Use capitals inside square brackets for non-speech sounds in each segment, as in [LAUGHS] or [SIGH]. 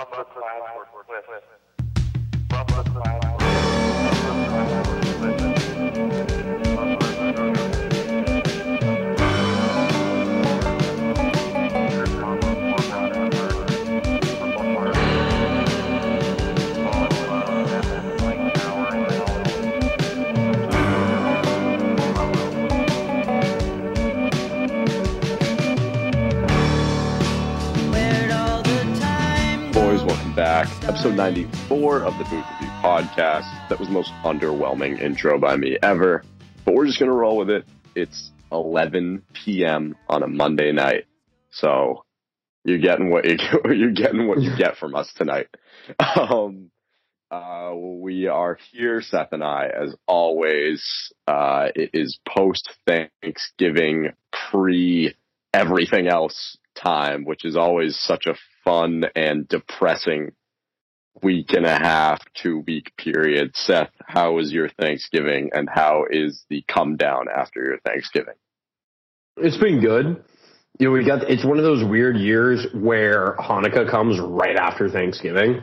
Rough the clouds were swift. Episode 94 of the Booth Review podcast. That was the most underwhelming intro by me ever, but we're just going to roll with it. It's 11 p.m. on a Monday night. So you're getting what you, [LAUGHS] you're getting what you get from us tonight. [LAUGHS] Um, uh, we are here, Seth and I, as always. Uh, it is post Thanksgiving, pre everything else time, which is always such a fun and depressing week and a half, two week period. Seth, how was your Thanksgiving and how is the come down after your Thanksgiving? It's been good. You know, we got it's one of those weird years where Hanukkah comes right after Thanksgiving.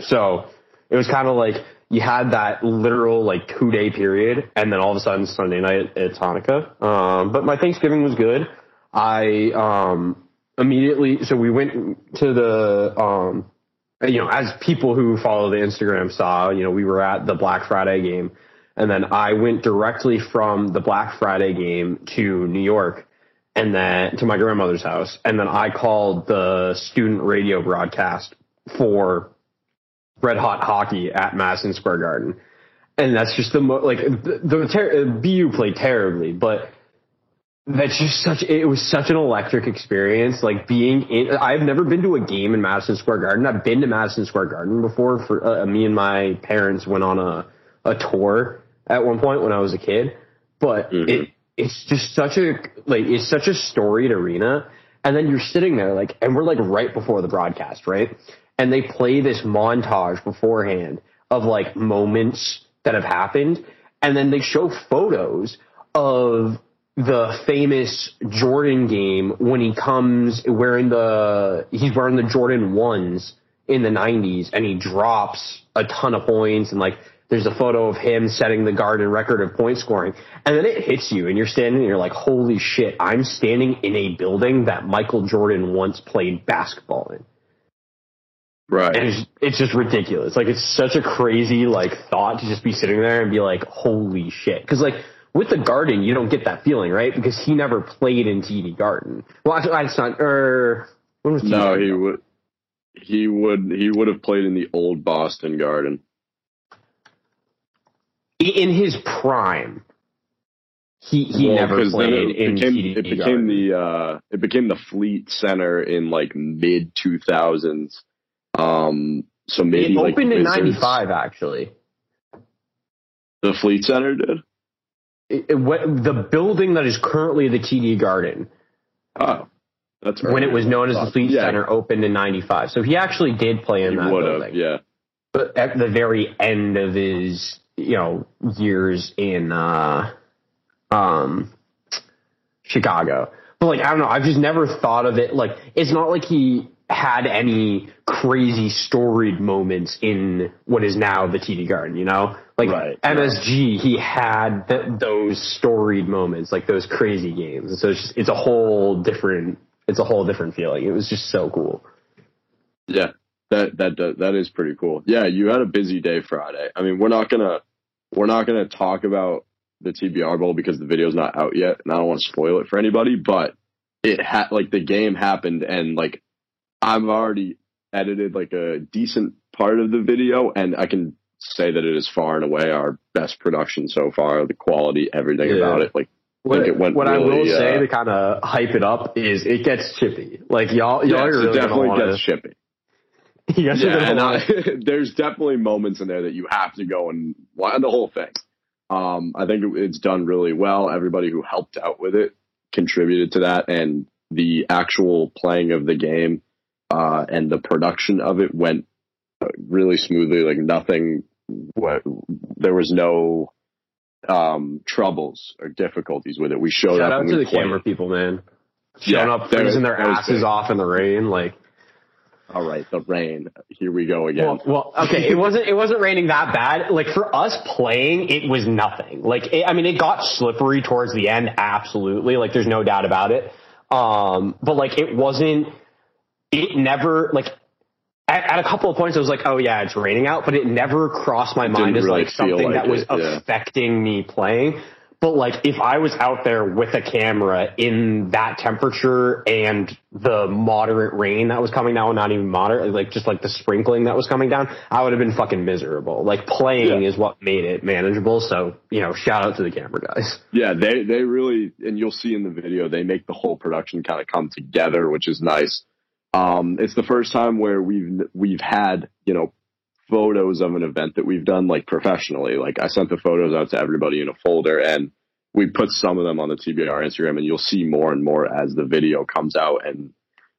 So it was kind of like you had that literal like two day period, and then all of a sudden Sunday night it's Hanukkah. Um, but my Thanksgiving was good. I um, immediately so we went to the um, you know as people who follow the Instagram saw, you know we were at the Black Friday game, and then I went directly from the Black Friday game to New York and then to my grandmother's house. And then I called the student radio broadcast for Red Hot Hockey at Madison Square Garden. And that's just the mo- like the, the ter- BU played terribly, but that's just such it was such an electric experience. Like being in, I've never been to a game in Madison Square Garden. I've been to Madison Square Garden before. For uh, me and my parents went on a a tour at one point when I was a kid, but Mhm. it it's just such a like it's such a storied arena. And then you're sitting there like, and we're like right before the broadcast, right? And they play this montage beforehand of like moments that have happened, and then they show photos of the famous Jordan game when he comes wearing the he's wearing the Jordan ones in the 90s and he drops a ton of points and like there's a photo of him setting the garden record of point scoring and then it hits you and you're standing and you're like holy shit I'm standing in a building that Michael Jordan once played basketball in Right. and it's, it's just ridiculous. Like it's such a crazy like thought to just be sitting there and be like, holy shit. Cause like with the garden, you don't get that feeling, right? Because he never played in TD Garden. Well, actually, it's not, er, when was No, he would. He would. He would have played in the old Boston Garden. in his prime. He, he Well, never played it in became, TD It became Garden. the. uh It became the Fleet Center in like mid two thousands. Um. So maybe it like opened in 95, actually. The Fleet Center did. It, it, what, the building that is currently the TD Garden, Oh, that's when it was known as the Fleet yeah, Center, opened in 95. So he actually did play in He that would building. have. Yeah. but at the very end of his you know years in uh um Chicago. But like I don't know, I've just never thought of it like it's not like he had any crazy storied moments in what is now the TD Garden, you know? Like Right, MSG, he had th- those storied moments, like those crazy games. And so it's just, it's a whole different it's a whole different feeling. It was just so cool. Yeah, that that that, that is pretty cool. Yeah, you had a busy day Friday. I mean, we're not gonna we're not gonna talk about the TBR Bowl because the video's not out yet, and I don't want to spoil it for anybody. But it had like the game happened, and like I've already edited like a decent part of the video, and I can say that it is far and away our best production so far. The quality, everything Yeah. about it, like What, went what I really, will say uh, to kind of hype it up is it gets chippy. Like y'all, y'all yes, are it definitely gonna gets wanna, shippy. [LAUGHS] you guys are Yeah, and I, [LAUGHS] there's definitely moments in there that you have to go and watch the whole thing. Um, I think it's done really well. Everybody who helped out with it contributed to that, and the actual playing of the game uh, and the production of it went uh, really smoothly. Like nothing, there was no um, troubles or difficulties with it. We showed Shout up out to the played. camera people, man. Showing Yeah, up, freezing their asses off in the rain, like All right, the rain. Here we go again. Well, well, okay, it wasn't it wasn't raining that bad. Like for us playing, it was nothing. Like it, I mean, it got slippery towards the end, absolutely. Like there's no doubt about it. Um, but like it wasn't. It never like at, at a couple of points I was like, oh yeah, it's raining out, but it never crossed my mind as really like something like that was yeah. affecting me playing. But like if I was out there with a camera in that temperature and the moderate rain that was coming down, not even moderate, like just like the sprinkling that was coming down, I would have been fucking miserable. Like playing Yeah. is what made it manageable. So, you know, shout out to the camera guys. Yeah, they they really, and you'll see in the video, they make the whole production kind of come together, which is nice. Um, it's the first time where we've we've had you know photos of an event that we've done like professionally. Like I sent the photos out to everybody in a folder, and we put some of them on the TBR Instagram, and you'll see more and more as the video comes out, and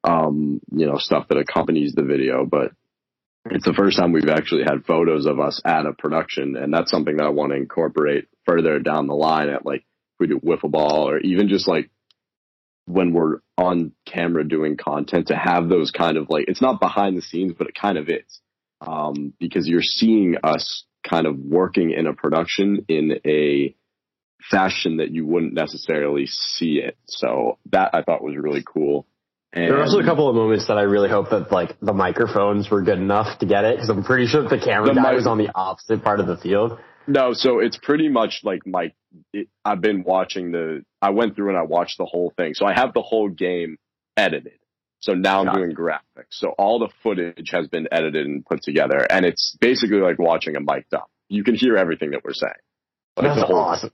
um, you know stuff that accompanies the video, but. It's the first time we've actually had photos of us at a production, and that's something that I want to incorporate further down the line at like we do wiffle ball or even just like when we're on camera doing content to have those kind of like it's not behind the scenes but it kind of is. Um, because you're seeing us kind of working in a production in a fashion that you wouldn't necessarily see it. So that i thought was really cool. And There were also a couple of moments that I really hope that like the microphones were good enough to get it because I'm pretty sure the camera The guy mic- was on the opposite part of the field. No, so it's pretty much like my. It, I've been watching the. I went through and I watched the whole thing, so I have the whole game edited. So now I'm Gotcha. doing graphics. So all the footage has been edited and put together, and it's basically like watching a mic'd up. You can hear everything that we're saying. Like That's the whole- awesome.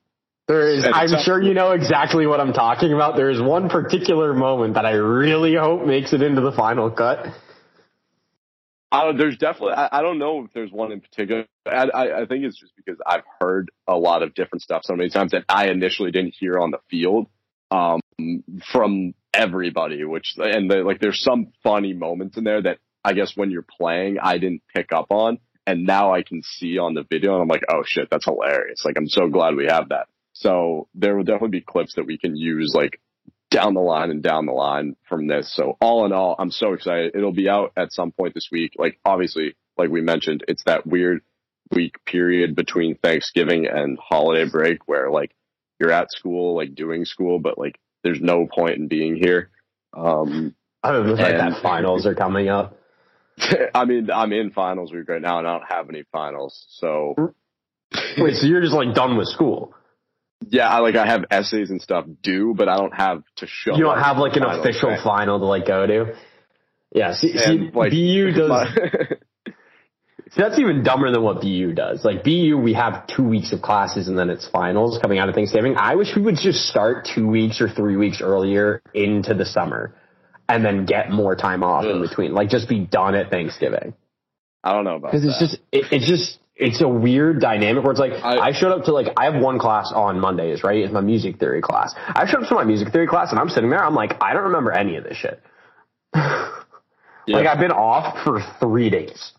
There is, I'm sure you know exactly what I'm talking about. There is one particular moment that I really hope makes it into the final cut. Uh, there's definitely. I, I don't know if there's one in particular. I, I, I think it's just because I've heard a lot of different stuff so many times that I initially didn't hear on the field um, from everybody. Which and the, like, there's some funny moments in there that I guess when you're playing, I didn't pick up on, and now I can see on the video, and I'm like, oh shit, that's hilarious. Like, I'm so glad we have that. So there will definitely be clips that we can use, like down the line and down the line from this. So all in all, I'm so excited. It'll be out at some point this week. Like obviously, like we mentioned, it's that weird week period between Thanksgiving and holiday break where like you're at school, like doing school, but like there's no point in being here. Um, Other than And- that finals are coming up. [LAUGHS] I mean, I'm in finals week right now and I don't have any finals. So Wait, so you're just like done with school? Yeah, I like, I have essays and stuff due, but I don't have to show. You don't have like an finals, official right? final to like go to? Yeah, see, see And, like, BU [LAUGHS] does. my- See, that's even dumber than what BU does. Like BU, we have two weeks of classes and then it's finals coming out of Thanksgiving. I wish we would just start two weeks or three weeks earlier into the summer and then get more time off in between. Like just be done at Thanksgiving. I don't know about Because it's just, it, it's just, it's a weird dynamic where it's like, I- I, showed up to like, I have one class on Mondays, right? It's my music theory class. I showed up to my music theory class and I'm sitting there, I'm like, I don't remember any of this shit. [LAUGHS] Like I've been off for three days.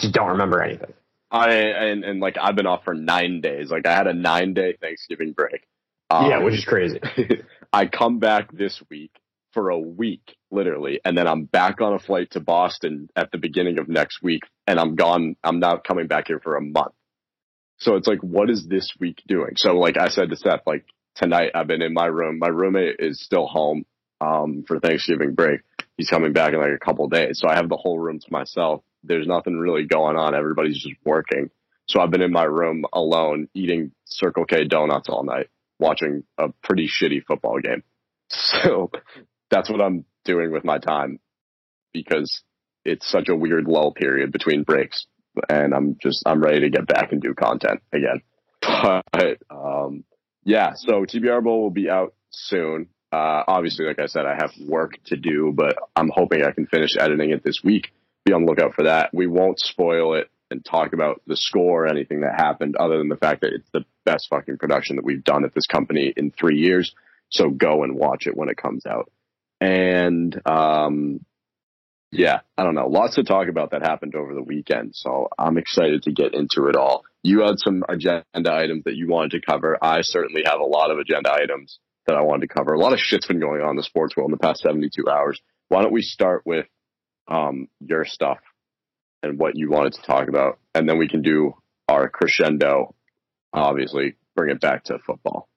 Just don't remember anything. I and, and like I've been off for nine days. Like I had a nine day Thanksgiving break. Um, yeah, which is crazy. [LAUGHS] I come back this week for a week, literally, and then I'm back on a flight to Boston at the beginning of next week, and I'm gone. I'm not coming back here for a month. So it's like, what is this week doing? So like I said to Seth, like tonight I've been in my room. My roommate is still home um, for Thanksgiving break. He's coming back in like a couple days, so I have the whole room to myself. There's nothing really going on. Everybody's just working. So I've been in my room alone, eating Circle K donuts all night, watching a pretty shitty football game. [LAUGHS] So that's what I'm doing with my time because it's such a weird lull period between breaks and I'm just I'm ready to get back and do content again. But um yeah, so TBR Bowl will be out soon. Uh obviously like I said I have work to do, but I'm hoping I can finish editing it this week. Be on the lookout for that. We won't spoil it and talk about the score or anything that happened other than the fact that it's the best fucking production that we've done at this company in 3 years. So go and watch it when it comes out. And um yeah, I don't know. Lots to talk about that happened over the weekend. So I'm excited to get into it all. You had some agenda items that you wanted to cover. I certainly have a lot of agenda items that I wanted to cover. A lot of shit's been going on in the sports world in the past 72 hours. Why don't we start with um, your stuff and what you wanted to talk about, and then we can do our crescendo. Obviously, bring it back to football.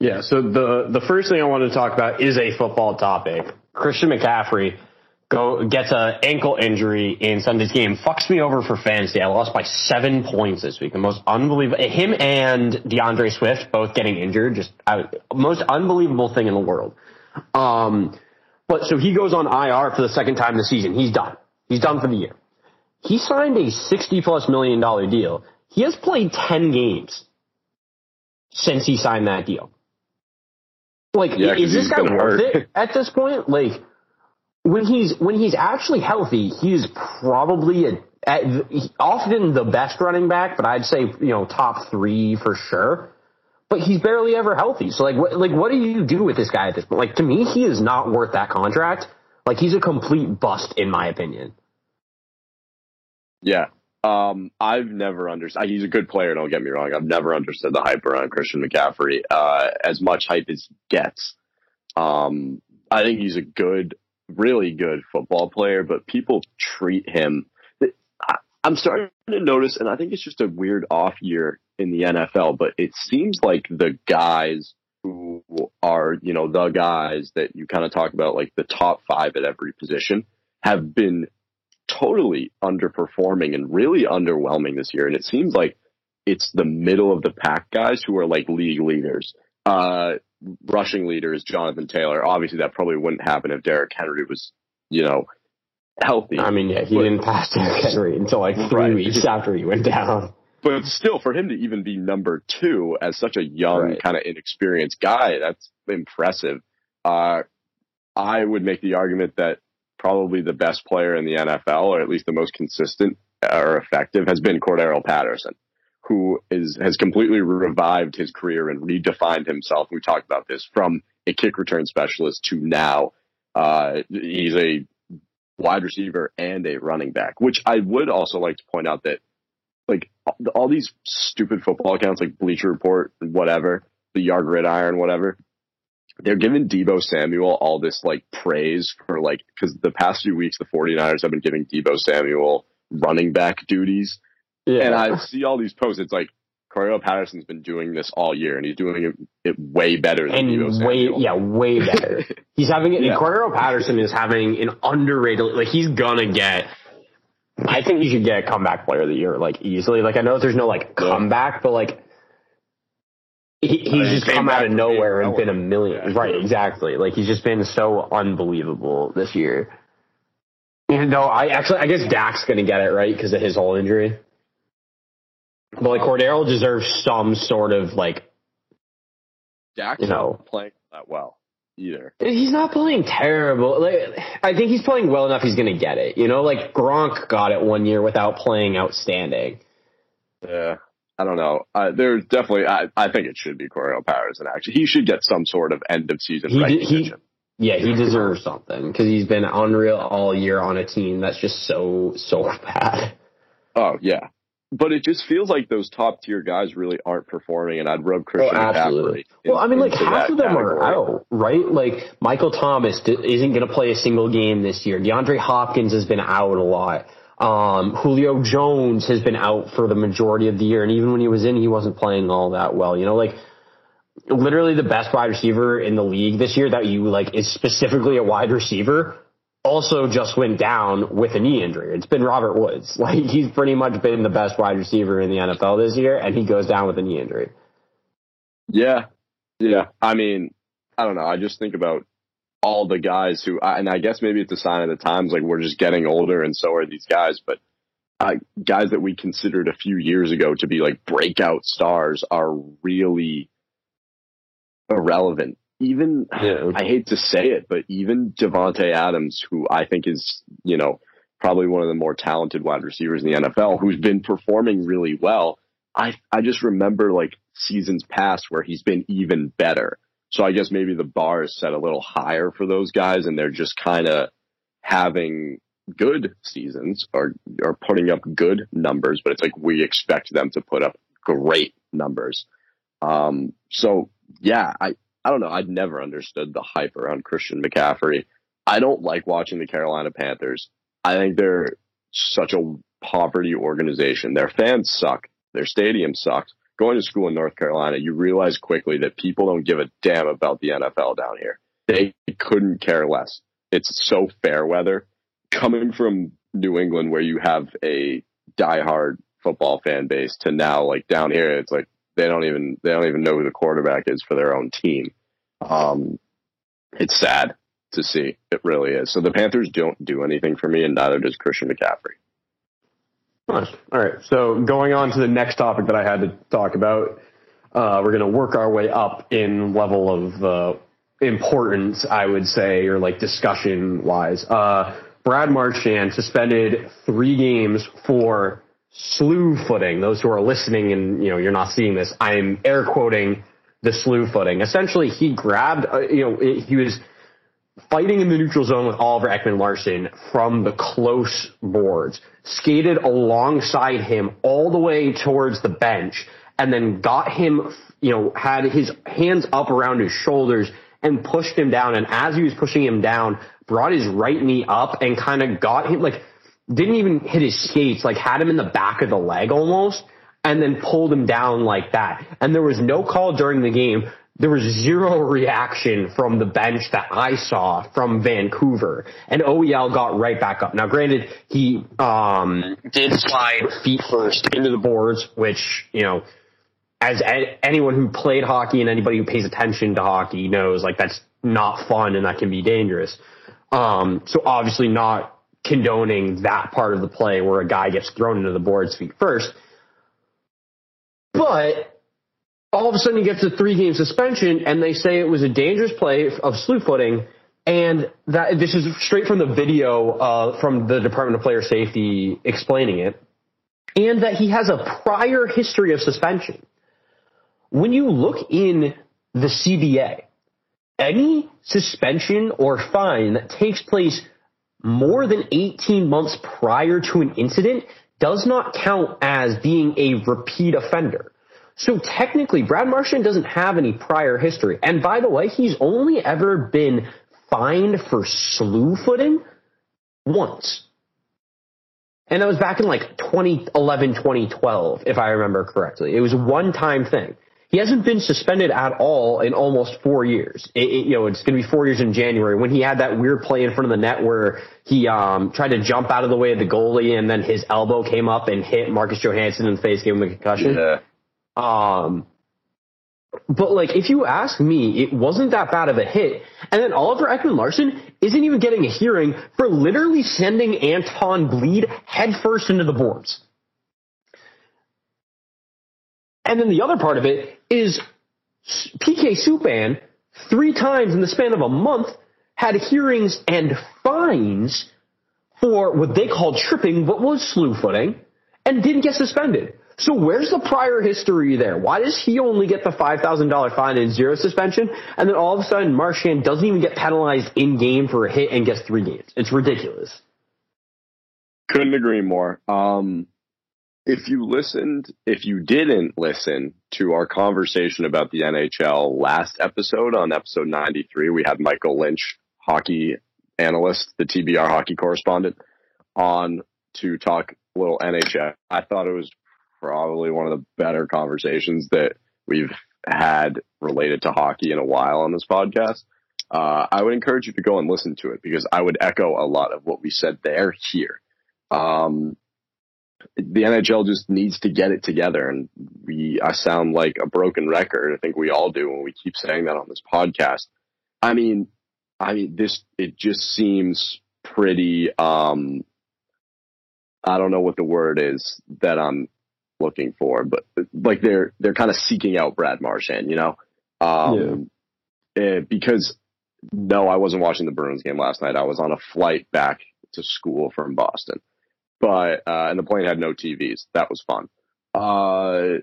Yeah, so the the first thing I want to talk about is a football topic. Christian McCaffrey go gets a ankle injury in Sunday's game. Fucks me over for fantasy. I lost by seven points this week. The most unbelievable. Him and D'Andre Swift both getting injured. Just I, most unbelievable thing in the world. Um, but so he goes on IR for the second time this season. He's done. He's done for the year. He signed a sixty plus million dollar deal. He has played ten games since he signed that deal. Like, Yeah, is this guy worth hurt. it at this point? Like, when he's when he's actually healthy, he's probably a, at, often the best running back, but I'd say you know top three for sure. But he's barely ever healthy. So like, what like what do you do with this guy at this point? Like to me, he is not worth that contract. Like he's a complete bust in my opinion. Yeah. Um, I've never understood. He's a good player. Don't get me wrong. I've never understood the hype around Christian McCaffrey. Uh, as much hype as gets. Um, I think he's a good, really good football player, but people treat him. I'm starting to notice, and I think it's just a weird off year in the NFL. But it seems like the guys who are, you know, the guys that you kind of talk about, like the top five at every position, have been totally underperforming and really underwhelming this year. And it seems like it's the middle of the pack guys who are like league leaders. Uh, rushing leader is Jonathan Taylor. Obviously, that probably wouldn't happen if Derrick Henry was, you know, healthy. I mean, yeah, he But- didn't pass Derrick Henry until like three Right. weeks after he went down. but still, for him to even be number two as such a young, Right. kind of inexperienced guy, that's impressive. Uh, I would make the argument that probably the best player in the NFL, or at least the most consistent or effective, has been Cordarrelle Patterson, who is has completely revived his career and redefined himself. We talked about this from a kick return specialist to now uh, he's a wide receiver and a running back. Which I would also like to point out that like all these stupid football accounts like Bleacher Report, whatever, the Yard Gridiron, whatever. They're giving Deebo Samuel all this like praise for like because the past few weeks the 49ers have been giving Deebo Samuel running back duties, Yeah, and I see all these posts. It's like Cordarrelle Patterson's been doing this all year, and he's doing it, way better than Deebo and way Samuel. yeah way better. [LAUGHS] He's having it. Yeah. Cordarrelle Patterson is having an underrated. Like he's gonna get. I think he should get a comeback player of the year like easily. Like I know there's no like comeback, but like he, he's he just come out of nowhere and been a million. Yeah. Right, exactly. Like he's just been so unbelievable this year. Even though I actually, I guess Dak's gonna get it right because of his whole injury. But like Cordarrelle deserves some sort of like Dak's you know. not playing that well either. He's not playing terrible. Like, I think he's playing well enough. He's going to get it. You know, like Gronk got it one year without playing outstanding. Yeah. I don't know. Uh, there's definitely, I, I think it should be Corey Powers Patterson, actually. He should get some sort of end of season He did- recognition. he- Yeah, he deserves something because he's been unreal all year on a team that's just so so bad. Oh, yeah. But it just feels like those top tier guys really aren't performing, and I'd rub Christian absolutely. in- Well, I mean, like half of them are out, right? Like Michael Thomas d- isn't going to play a single game this year. DeAndre Hopkins has been out a lot. Um, Julio Jones has been out for the majority of the year, and even when he was in, he wasn't playing all that well. You know, like literally the best wide receiver in the league this year that you like is specifically a wide receiver. Also, just went down with a knee injury. It's been Robert Woods. [LAUGHS] Like he's pretty much been the best wide receiver in the NFL this year, and he goes down with a knee injury. Yeah. Yeah. I mean, I don't know. I just think about all the guys who, I- and I guess maybe it's a sign of the times, like we're just getting older and so are these guys, but uh, guys that we considered a few years ago to be like breakout stars are really irrelevant. Even, Yeah. I hate to say it, but even Davante Adams, who I think is, you know, probably one of the more talented wide receivers in the NFL, who's been performing really well. I I just remember like seasons past where he's been even better. So I guess maybe the bar is set a little higher for those guys, and they're just kind of having good seasons or or putting up good numbers. But it's like we expect them to put up great numbers. Um, so yeah, I I don't know. I'd never understood the hype around Christian McCaffrey. I don't like watching the Carolina Panthers. I think they're such a poverty organization. Their fans suck. Their stadium sucks. Going to school in North Carolina, you realize quickly that people don't give a damn about the NFL down here. They couldn't care less. It's so fair weather. Coming from New England, where you have a diehard football fan base, to now like down here, it's like they don't even they don't even know who the quarterback is for their own team. Um, it's sad to see. It really is. So the Panthers don't do anything for me, and neither does Christian McCaffrey. All right. So going on to the next topic that I had to talk about, uh, we're going to work our way up in level of uh, importance, I would say, or like discussion wise. Uh, Brad Marchand suspended three games for slew footing. Those who are listening and you know you're not seeing this, I'm air quoting the slew footing. Essentially, he grabbed, uh, you know, he was fighting in the neutral zone with Oliver Ekman Larsson from the close boards, skated alongside him all the way towards the bench, and then got him, you know, had his hands up around his shoulders and pushed him down. And as he was pushing him down, brought his right knee up and kind of got him, like, didn't even hit his skates, like had him in the back of the leg almost, and then pulled him down like that. And there was no call during the game there was zero reaction from the bench that I saw from Vancouver, and OEL got right back up. Now, granted, he um, did slide feet first into the boards, which you know, as a- anyone who played hockey and anybody who pays attention to hockey knows, like that's not fun and that can be dangerous. Um, so obviously not condoning that part of the play where a guy gets thrown into the boards feet first, but all of a sudden he gets a three game suspension and they say it was a dangerous play of slew footing and that this is straight from the video uh, from the Department of Player Safety explaining it and that he has a prior history of suspension. When you look in the CBA, any suspension or fine that takes place more than 18 months prior to an incident does not count as being a repeat offender. So technically, Brad Marchand doesn't have any prior history. And by the way, he's only ever been fined for slew footing once. And that was back in like 2011, 2012, if I remember correctly. It was a one-time thing. He hasn't been suspended at all in almost four years. It, it, you know, it's going to be four years in January when he had that weird play in front of the net where he um, tried to jump out of the way of the goalie and then his elbow came up and hit Marcus Johansson in the face, gave him a concussion. Yeah. Um, but like, if you ask me, it wasn't that bad of a hit. And then Oliver Ekman Larsson isn't even getting a hearing for literally sending Anton Blidh headfirst into the boards. And then the other part of it is PK Subban three times in the span of a month had hearings and fines for what they called tripping, but was slew footing, and didn't get suspended. So where's the prior history there? Why does he only get the $5,000 fine and zero suspension? And then all of a sudden Marchand doesn't even get penalized in game for a hit and gets three games. It's ridiculous. Couldn't agree more. Um, if you listened, if you didn't listen to our conversation about the NHL last episode on episode 93, we had Michael Lynch, hockey analyst, the TBR hockey correspondent, on to talk a little NHL. I thought it was probably one of the better conversations that we've had related to hockey in a while on this podcast. Uh, I would encourage you to go and listen to it because I would echo a lot of what we said there here. Um, the NHL just needs to get it together, and we I sound like a broken record. I think we all do when we keep saying that on this podcast. I mean, I mean this it just seems pretty. Um, I don't know what the word is that I'm looking for, but like they're they're kind of seeking out Brad Marchand, you know, um, eh, because no, I wasn't watching the Bruins game last night. I was on a flight back to school from Boston, but uh, and the plane had no TVs. That was fun. Uh,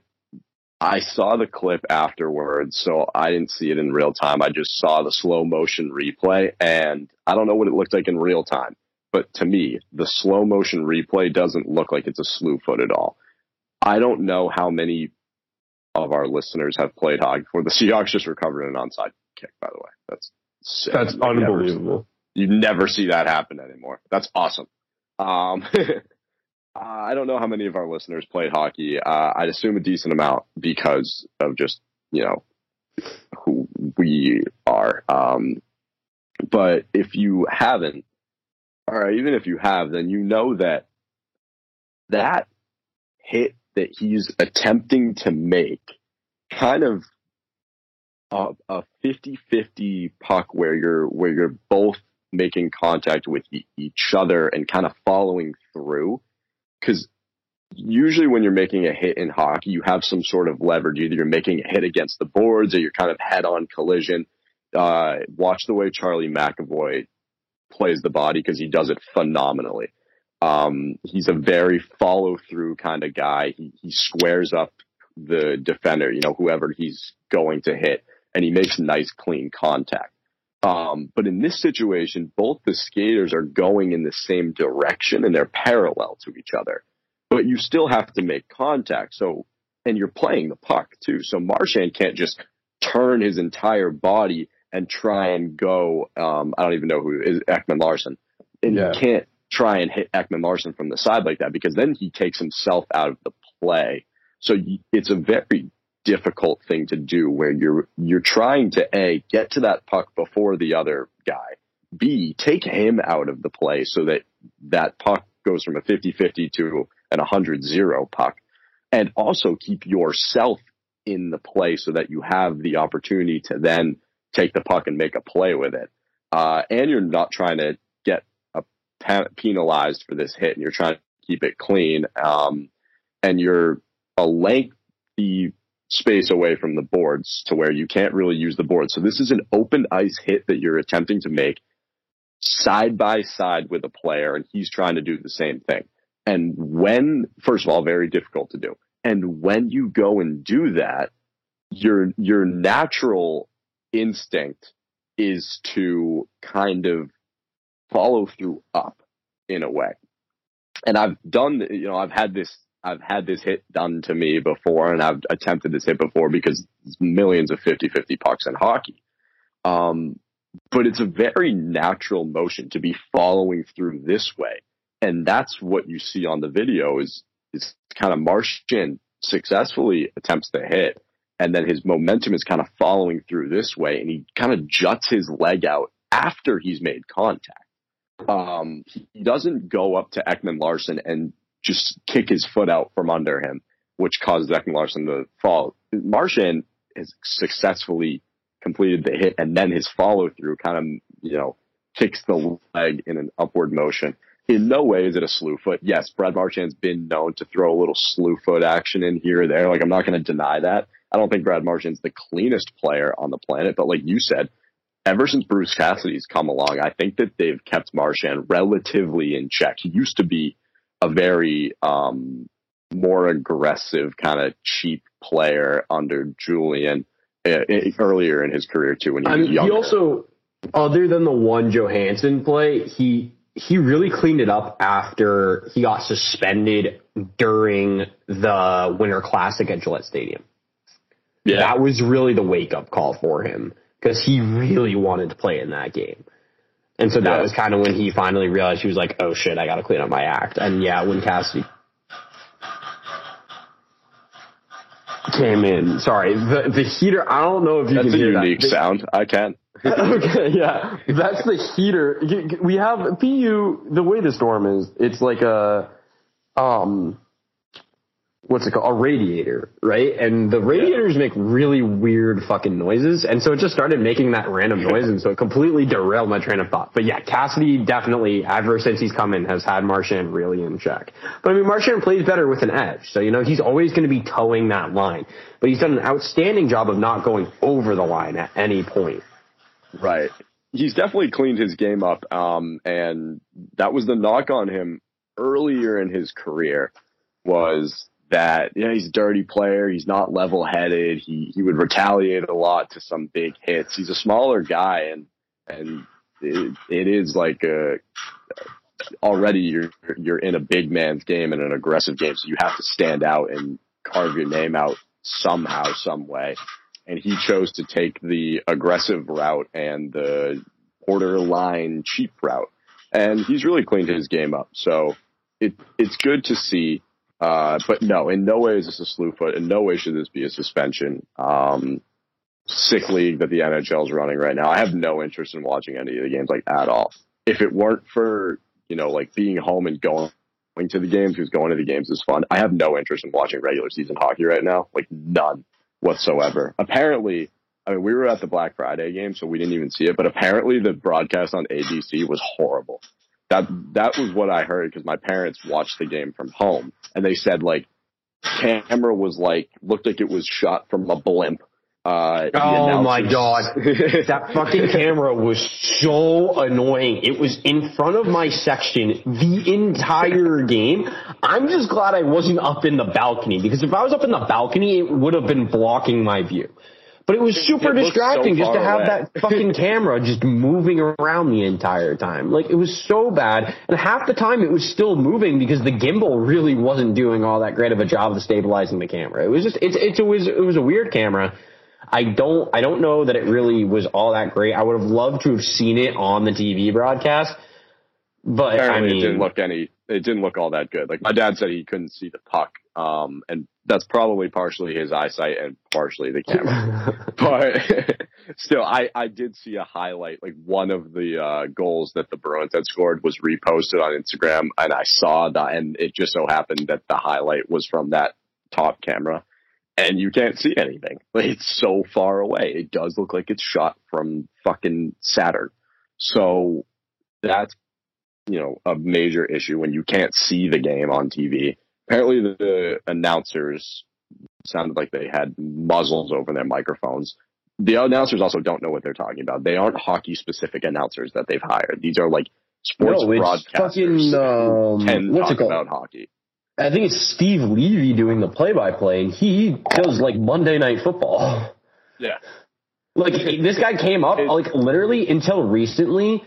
I saw the clip afterwards, so I didn't see it in real time. I just saw the slow motion replay, and I don't know what it looked like in real time. But to me, the slow motion replay doesn't look like it's a slew foot at all. I don't know how many of our listeners have played hockey before. The Seahawks just recovered an onside kick, by the way. That's sick. That's You never- unbelievable. You never see that happen anymore. That's awesome. Um, uh, [LAUGHS] I don't know how many of our listeners played hockey. Uh, I'd assume a decent amount because of just you know who we are. Um, but if you haven't, or even if you have, then you know that that hit that he's attempting to make kind of a, a 50-50 puck where you're where you're both making contact with e- each other and kind of following through. Because usually when you're making a hit in hockey you have some sort of leverage. Either you're making a hit against the boards or you're kind of head on collision. Uh, watch the way charlie mcavoy plays the body because he does it phenomenally um, he's a very follow through kind of guy he, he squares up the defender you know whoever he's going to hit and he makes nice clean contact um, but in this situation, both the skaters are going in the same direction and they're parallel to each other. But you still have to make contact. So, and you're playing the puck too. So Marchand can't just turn his entire body and try and go. Um, I don't even know who is Ekman Larsson, and Yeah. you can't try and hit Ekman Larsson from the side like that because then he takes himself out of the play. So it's a very difficult thing to do where you're you're trying to a get to that puck before the other guy b take him out of the play so that that puck goes from a 50-50 to an 100-0 puck and also keep yourself in the play so that you have the opportunity to then take the puck and make a play with it uh, and you're not trying to penalized for this hit and you're trying to keep it clean um, and you're a lengthy space away from the boards to where you can't really use the board. So this is an open ice hit that you're attempting to make side by side with a player and he's trying to do the same thing. And when, first of all, very difficult to do. And when you go and do that, your, your natural instinct is to kind of follow through up in a way. And I've done, you know, I've had this I've had this hit done to me before and I've attempted this hit before because millions of 50-50 pucks in hockey. Um, but it's a very natural motion to be following through this way. And that's what you see on the video is, is kind of Marchand successfully attempts the hit. And then his momentum is kind of following through this way and he kind of juts his leg out after he's made contact. Um, he doesn't go up to Ekman Larsson and just kick his foot out from under him, which causes Ekman Larsson to fall. Marchand has successfully completed the hit, and then his follow through kind of, you know, kicks the leg in an upward motion. In no way is it a slew foot. Yes, Brad Marchand's been known to throw a little slew foot action in here or there. Like, I'm not going to deny that. I don't think Brad Marchand's the cleanest player on the planet, but like you said, ever since Bruce Cassidy's come along, I think that they've kept Marchand relatively in check. He used to be a very um, more aggressive kind of cheap player under Julien uh, earlier in his career too. When he I was mean, he also, other than the one Johansson play, he he really cleaned it up after he got suspended during the Winter Classic at Gillette Stadium. yeah, That was really the wake up call for him because he really wanted to play in that game. And so that Yeah. was kind of when he finally realized he was like, oh shit, I got to clean up my act. And yeah, when Cassidy came in, sorry, the the heater. I don't know if you that's can a unique that. sound. I can. [LAUGHS] okay, yeah, that's the heater. We have PU. The way the storm is, it's like a, um, what's it called? A radiator, right? And the radiators make really weird fucking noises, and so it just started making that random noise, and so it completely derailed my train of thought. But yeah, Cassidy definitely, ever since he's come in, has had Marchand really in check. But I mean, Marchand plays better with an edge, so you know he's always going to be toeing that line. But he's done an outstanding job of not going over the line at any point. Right. He's definitely cleaned his game up. Um, and that was the knock on him earlier in his career was that, you know, he's a dirty player. He's not level headed. He, he would retaliate a lot to some big hits. He's a smaller guy and, and it, it is like a, already you're, you're in a big man's game and an aggressive game. So you have to stand out and carve your name out somehow, some way and he chose to take the aggressive route and the borderline cheap route. and he's really cleaned his game up. So it it's good to see. Uh, but no, in no way is this a slew foot. In no way should this be a suspension. Um, sick league that the NHL is running right now. I have no interest in watching any of the games like at all. If it weren't for you know like being home and going to the games, because going to the games is fun. I have no interest in watching regular season hockey right now, like none whatsoever. Apparently, I mean we were at the Black Friday game, so we didn't even see it. But apparently, the broadcast on ABC was horrible. That that was what I heard because my parents watched the game from home, and they said like camera was like looked like it was shot from a blimp uh, oh my god, that fucking [LAUGHS] camera was so annoying. It was in front of my section the entire game. I'm just glad I wasn't up in the balcony because if I was up in the balcony, it would have been blocking my view. But it was super it distracting so just to have away. that fucking camera just moving around the entire time. Like it was so bad. And half the time it was still moving because the gimbal really wasn't doing all that great of a job of stabilizing the camera. It was just, it's, it's, it was, it was a weird camera. I don't I don't know that it really was all that great. I would have loved to have seen it on the TV broadcast, but Apparently I mean, it didn't look any. It didn't look all that good. Like my dad said, he couldn't see the puck, um, and that's probably partially his eyesight and partially the camera. [LAUGHS] but [LAUGHS] still, I I did see a highlight. Like one of the uh, goals that the Bruins had scored was reposted on Instagram, and I saw that, and it just so happened that the highlight was from that top camera and you can't see anything. Like, [LAUGHS] it's so far away. It does look like it's shot from fucking Saturn. So that's, you know, a major issue when you can't see the game on TV. Apparently the, announcers sounded like they had muzzles over their microphones. The announcers also don't know what they're talking about. They aren't hockey specific announcers that they've hired. These are like sports no, broadcasters fucking, um, what's it called? about hockey. I think it's Steve Levy doing the play-by-play, and he does like Monday Night Football. Yeah. Like this guy came up like literally until recently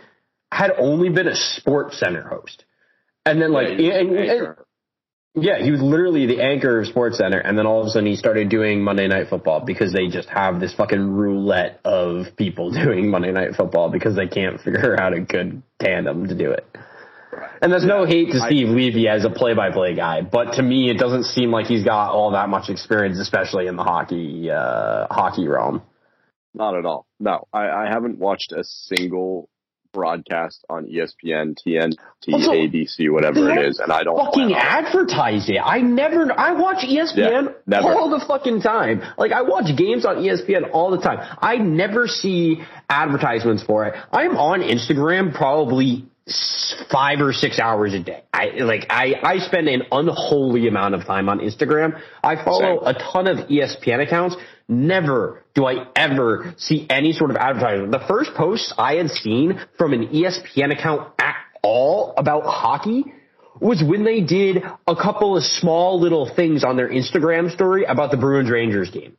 had only been a Sports Center host, and then like yeah, and, and, yeah, he was literally the anchor of Sports Center, and then all of a sudden he started doing Monday Night Football because they just have this fucking roulette of people [LAUGHS] doing Monday Night Football because they can't figure out a good tandem to do it. And there's no hate to Steve Levy as a play-by-play guy, but to me, it doesn't seem like he's got all that much experience, especially in the hockey uh, hockey realm. Not at all. No, I, I haven't watched a single broadcast on ESPN, TNT, also, oh, ABC, whatever it is, and I don't fucking advertise it. I never, I watch ESPN yeah, all the fucking time. Like I watch games on ESPN all the time. I never see advertisements for it. I'm on Instagram probably five or six hours a day. I like I I spend an unholy amount of time on Instagram. I follow Same. a ton of ESPN accounts. Never do I ever see any sort of advertisement. The first posts I had seen from an ESPN account at all about hockey was when they did a couple of small little things on their Instagram story about the Bruins Rangers game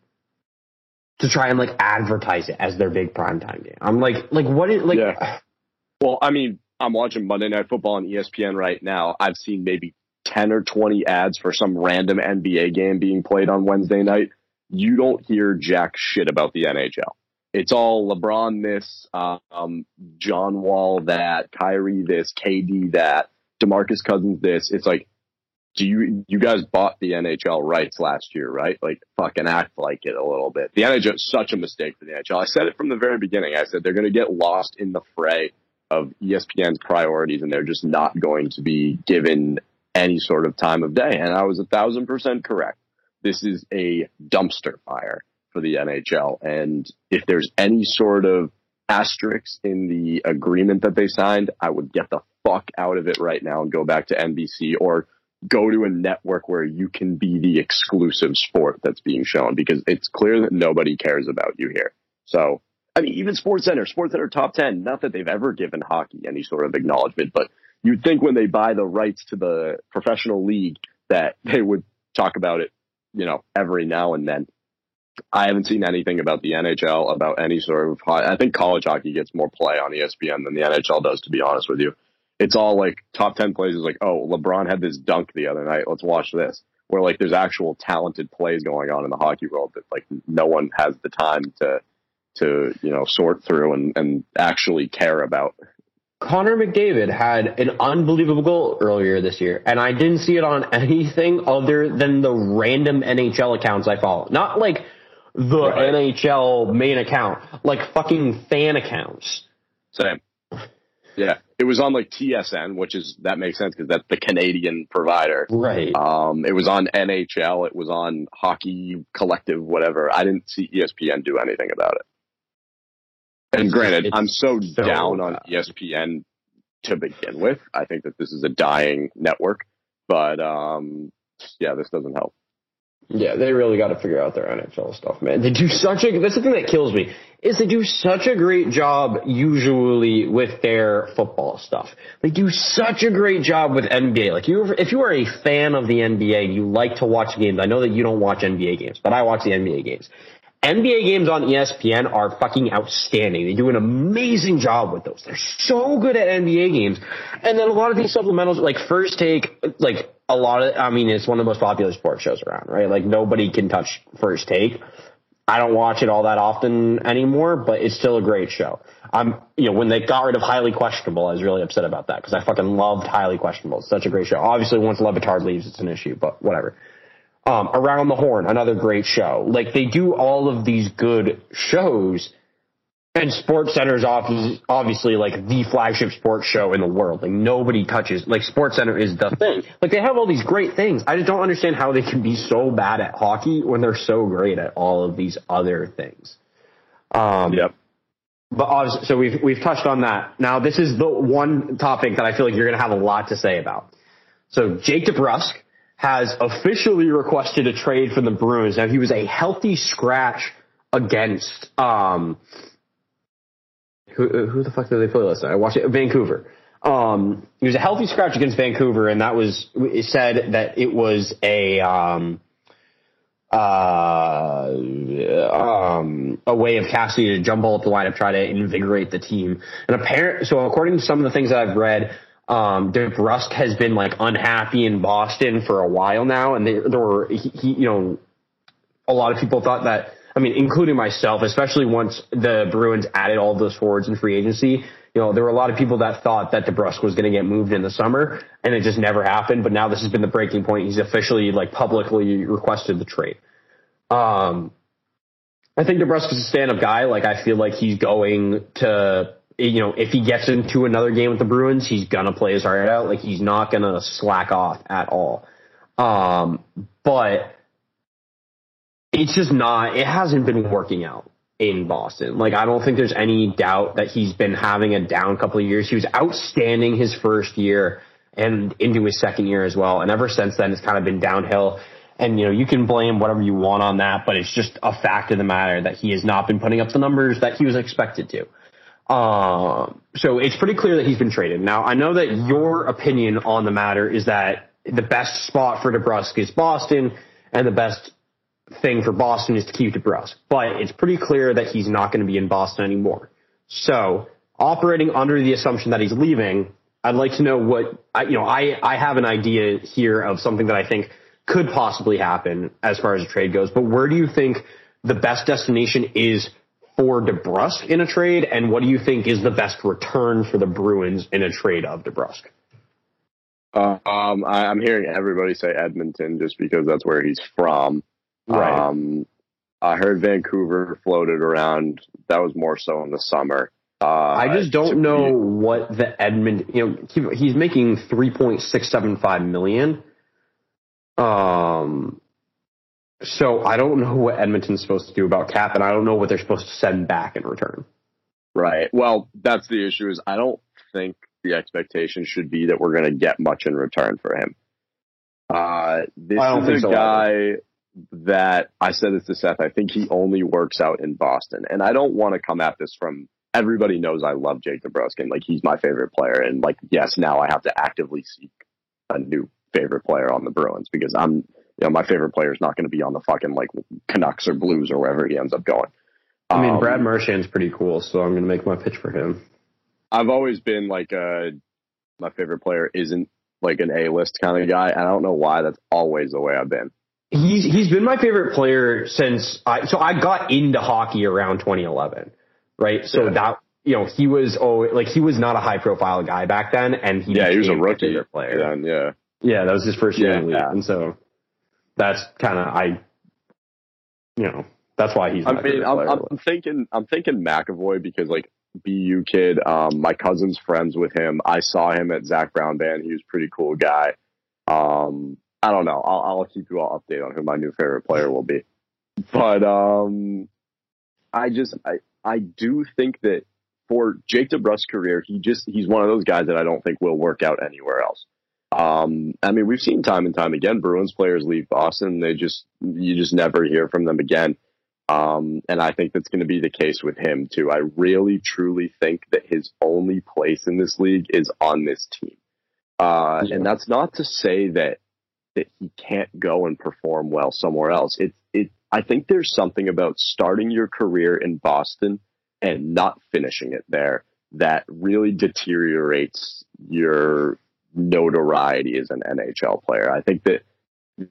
to try and like advertise it as their big primetime game. I'm like, like what is like? Yeah. Well, I mean, I'm watching Monday Night Football on ESPN right now. I've seen maybe 10 or 20 ads for some random NBA game being played on Wednesday night. You don't hear jack shit about the NHL. It's all LeBron this, um, John Wall that, Kyrie this, KD that, DeMarcus Cousins this. It's like, do you, you guys bought the NHL rights last year, right? Like fucking act like it a little bit. The NHL is such a mistake for the NHL. I said it from the very beginning. I said they're going to get lost in the fray of ESPN's priorities and they're just not going to be given any sort of time of day. And I was a thousand percent correct. This is a dumpster fire for the NHL. And if there's any sort of asterisk in the agreement that they signed, I would get the fuck out of it right now and go back to NBC or go to a network where you can be the exclusive sport that's being shown because it's clear that nobody cares about you here. So I mean, even Sports Center, Sports Center top 10, not that they've ever given hockey any sort of acknowledgement, but you'd think when they buy the rights to the professional league that they would talk about it, you know, every now and then. I haven't seen anything about the NHL, about any sort of, I think college hockey gets more play on ESPN than the NHL does, to be honest with you. It's all like top 10 plays is like, oh, LeBron had this dunk the other night. Let's watch this. Where like there's actual talented plays going on in the hockey world that like no one has the time to to you know sort through and, and actually care about. Connor McDavid had an unbelievable goal earlier this year, and I didn't see it on [LAUGHS] anything other than the random NHL accounts I follow. Not like the Right. NHL main account, like fucking fan accounts. Same. Yeah, it was on like TSN, which is that makes sense because that's the Canadian provider. Right. Um, it was on NHL. It was on Hockey Collective, whatever. I didn't see ESPN do anything about it. And granted, I'm so, so down on. ESPN to begin with. I think that this is a dying network, but um, yeah, this doesn't help. Yeah, they really got to figure out their NFL stuff, man. They do such a that's the thing that kills me is they do such a great job usually with their football stuff. They do such a great job with NBA. Like you, if you are a fan of the NBA and you like to watch games, I know that you don't watch NBA games, but I watch the NBA games. NBA games on ESPN are fucking outstanding. They do an amazing job with those. They're so good at NBA games. And then a lot of these supplementals, like First Take, like a lot of, I mean, it's one of the most popular sports shows around, right? Like nobody can touch First Take. I don't watch it all that often anymore, but it's still a great show. I'm, you know, when they got rid of Highly Questionable, I was really upset about that because I fucking loved Highly Questionable. It's such a great show. Obviously, once Le Batard leaves, it's an issue, but whatever um, Around the Horn, another great show. Like they do all of these good shows, and Sports Center is obviously, like the flagship sports show in the world. Like nobody touches. Like Sports Center is the thing. Like they have all these great things. I just don't understand how they can be so bad at hockey when they're so great at all of these other things. Um, Yep. but obviously, so we've we've touched on that. Now this is the one topic that I feel like you're going to have a lot to say about. So Jake DeBrusk has officially requested a trade from the Bruins. Now he was a healthy scratch against um who who the fuck did they play last night? I watched it Vancouver. Um he was a healthy scratch against Vancouver and that was it said that it was a um uh, um, a way of Cassidy to jump up the lineup, try to invigorate the team. And apparent, so according to some of the things that I've read, um, has been like unhappy in Boston for a while now, and they, there were, he, he, you know, a lot of people thought that. I mean, including myself, especially once the Bruins added all those forwards in free agency. You know, there were a lot of people that thought that DeBrusk was going to get moved in the summer, and it just never happened. But now this has been the breaking point. He's officially like publicly requested the trade. Um, I think DeBrusk is a stand-up guy. Like I feel like he's going to, you know, if he gets into another game with the Bruins, he's gonna play his heart out. Like he's not gonna slack off at all. Um, but it's just not. It hasn't been working out in Boston. Like I don't think there's any doubt that he's been having a down couple of years. He was outstanding his first year and into his second year as well. And ever since then, it's kind of been downhill. And you know, you can blame whatever you want on that, but it's just a fact of the matter that he has not been putting up the numbers that he was expected to. Um, so it's pretty clear that he's been traded. Now, I know that your opinion on the matter is that the best spot for DeBrusk is Boston, and the best thing for Boston is to keep DeBrusk. But it's pretty clear that he's not going to be in Boston anymore. So, operating under the assumption that he's leaving, I'd like to know what I, you know. I I have an idea here of something that I think could possibly happen as far as a trade goes. But where do you think the best destination is for DeBrusk in a trade, and what do you think is the best return for the Bruins in a trade of DeBrusk? Uh, um, I, I'm hearing everybody say Edmonton just because that's where he's from. Right. Um, I heard Vancouver floated around. That was more so in the summer. Uh, I just don't know what the Edmund, you know, he- he's making 3.675 million. Um, so I don't know what Edmonton's supposed to do about cap, and I don't know what they're supposed to send back in return. Right. Well, that's the issue. Is I don't think the expectation should be that we're going to get much in return for him. Uh, this is a so guy that I said this to Seth. I think he only works out in Boston, and I don't want to come at this from. Everybody knows I love Jake DeBrusk, and like he's my favorite player. And like, yes, now I have to actively seek a new favorite player on the Bruins because I'm, you know, my favorite player is not going to be on the fucking like Canucks or Blues or wherever he ends up going. I mean, Um, Brad Marchand's pretty cool, so I'm going to make my pitch for him. I've always been like uh my favorite player isn't like an A list kind of guy. and I don't know why. That's always the way I've been. He's he's been my favorite player since I so I got into hockey around 2011, right? So Yeah. that you know, he was oh like he was not a high profile guy back then, and he yeah, he was a rookie player. Then, yeah. Yeah, that was his first year in the Yeah. and so that's kind of I, you know, that's why he's. I mean, I'm. I'm thinking, I'm thinking McAvoy because like BU kid, um, my cousin's friends with him. I saw him at Zac Brown band. He was a pretty cool guy. Um, I don't know. I'll, I'll keep you all updated on who my new favorite player will be. But um, I just, I, I do think that for Jake DeBrusk's career, he just, he's one of those guys that I don't think will work out anywhere else. Um, I mean, we've seen time and time again, Bruins players leave Boston. They just, you just never hear from them again. Um, and I think that's going to be the case with him too. I really truly think that his only place in this league is on this team. Uh, Yeah. and that's not to say that, that he can't go and perform well somewhere else. It, it, I think there's something about starting your career in Boston and not finishing it there that really deteriorates your notoriety as an NHL player. I think that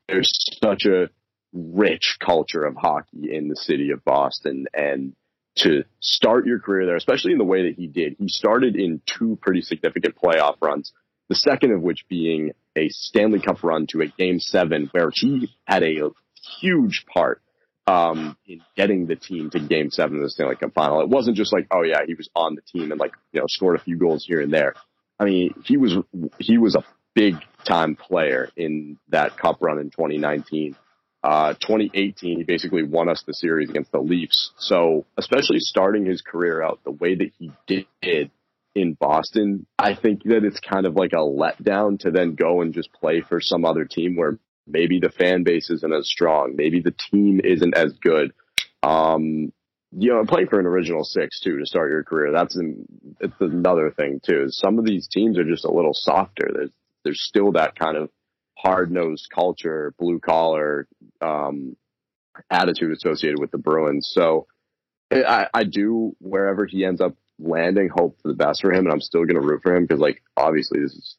there's such a rich culture of hockey in the city of Boston and to start your career there, especially in the way that he did, he started in two pretty significant playoff runs. The second of which being a Stanley Cup run to a game seven where he had a huge part um, in getting the team to game seven of the Stanley Cup final. It wasn't just like, oh yeah, he was on the team and like, you know, scored a few goals here and there. I mean, he was, he was a big time player in that cup run in 2019. Uh, 2018, he basically won us the series against the Leafs. So, especially starting his career out the way that he did in Boston, I think that it's kind of like a letdown to then go and just play for some other team where maybe the fan base isn't as strong, maybe the team isn't as good. Um, you know, playing for an original six too to start your career. That's an, it's another thing too. Some of these teams are just a little softer. There's there's still that kind of hard nosed culture, blue collar um, attitude associated with the Bruins. So I, I do wherever he ends up landing, hope for the best for him, and I'm still going to root for him because like obviously this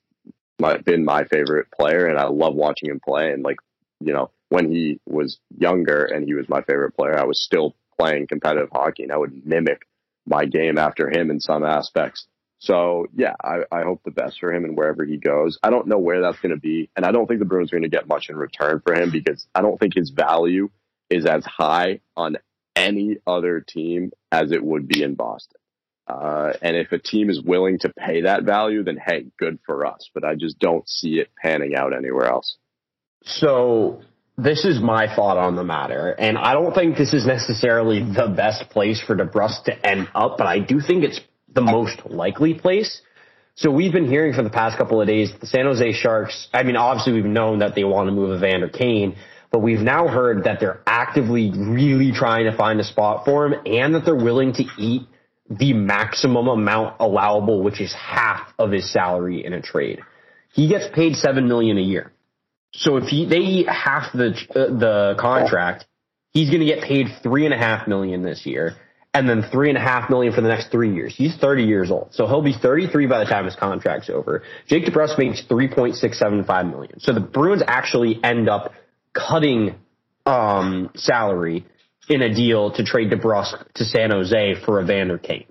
has been my favorite player, and I love watching him play. And like you know when he was younger and he was my favorite player, I was still playing competitive hockey, and I would mimic my game after him in some aspects. So yeah, I, I hope the best for him and wherever he goes. I don't know where that's going to be, and I don't think the Bruins are going to get much in return for him because I don't think his value is as high on any other team as it would be in Boston. Uh, and if a team is willing to pay that value, then hey, good for us. But I just don't see it panning out anywhere else. So this is my thought on the matter, and I don't think this is necessarily the best place for DeBrusk to end up, but I do think it's the most likely place. So we've been hearing for the past couple of days the San Jose Sharks. I mean, obviously we've known that they want to move Evander Kane, but we've now heard that they're actively really trying to find a spot for him, and that they're willing to eat the maximum amount allowable, which is half of his salary in a trade. He gets paid seven million a year. So if he, they eat half the uh, the contract, he's going to get paid three and a half million this year, and then three and a half million for the next three years. He's 30 years old, so he'll be 33 by the time his contract's over. Jake DeBrusk makes 3.675 million. So the Bruins actually end up cutting um, salary in a deal to trade DeBrusk to San Jose for Evander Kane.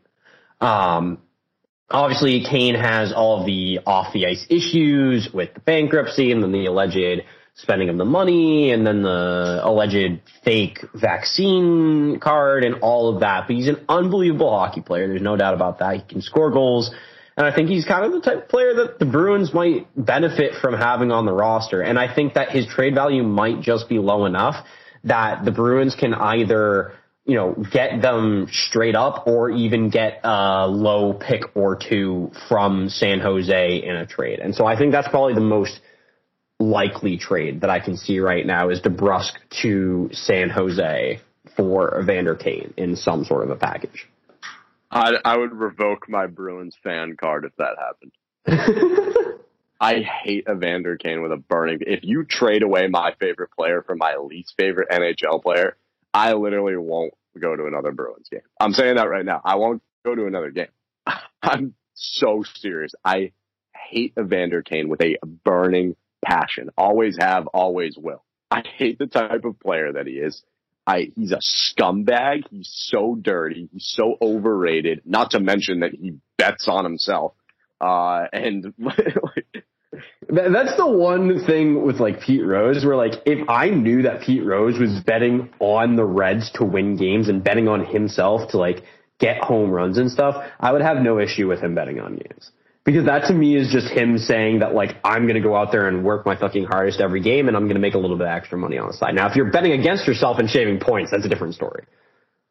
Um, obviously Kane has all of the off the ice issues with the bankruptcy and then the alleged spending of the money and then the alleged fake vaccine card and all of that. But he's an unbelievable hockey player. There's no doubt about that. He can score goals. And I think he's kind of the type of player that the Bruins might benefit from having on the roster. And I think that his trade value might just be low enough that the Bruins can either you know, get them straight up or even get a low pick or two from San Jose in a trade. And so I think that's probably the most likely trade that I can see right now is DeBrusk to San Jose for Evander Kane in some sort of a package. I, I would revoke my Bruins fan card if that happened. [LAUGHS] I hate Evander Kane with a burning. If you trade away my favorite player for my least favorite NHL player, I literally won't go to another Bruins game. I'm saying that right now. I won't go to another game. [LAUGHS] I'm so serious. I hate Evander Kane with a burning passion. Always have, always will. I hate the type of player that he is. I he's a scumbag. He's so dirty. He's so overrated. Not to mention that he bets on himself. Uh, and [LAUGHS] like, That's the one thing with like Pete Rose, where like if I knew that Pete Rose was betting on the Reds to win games and betting on himself to like get home runs and stuff, I would have no issue with him betting on games. Because that to me is just him saying that like I'm gonna go out there and work my fucking hardest every game and I'm gonna make a little bit of extra money on the side. Now if you're betting against yourself and shaving points, that's a different story.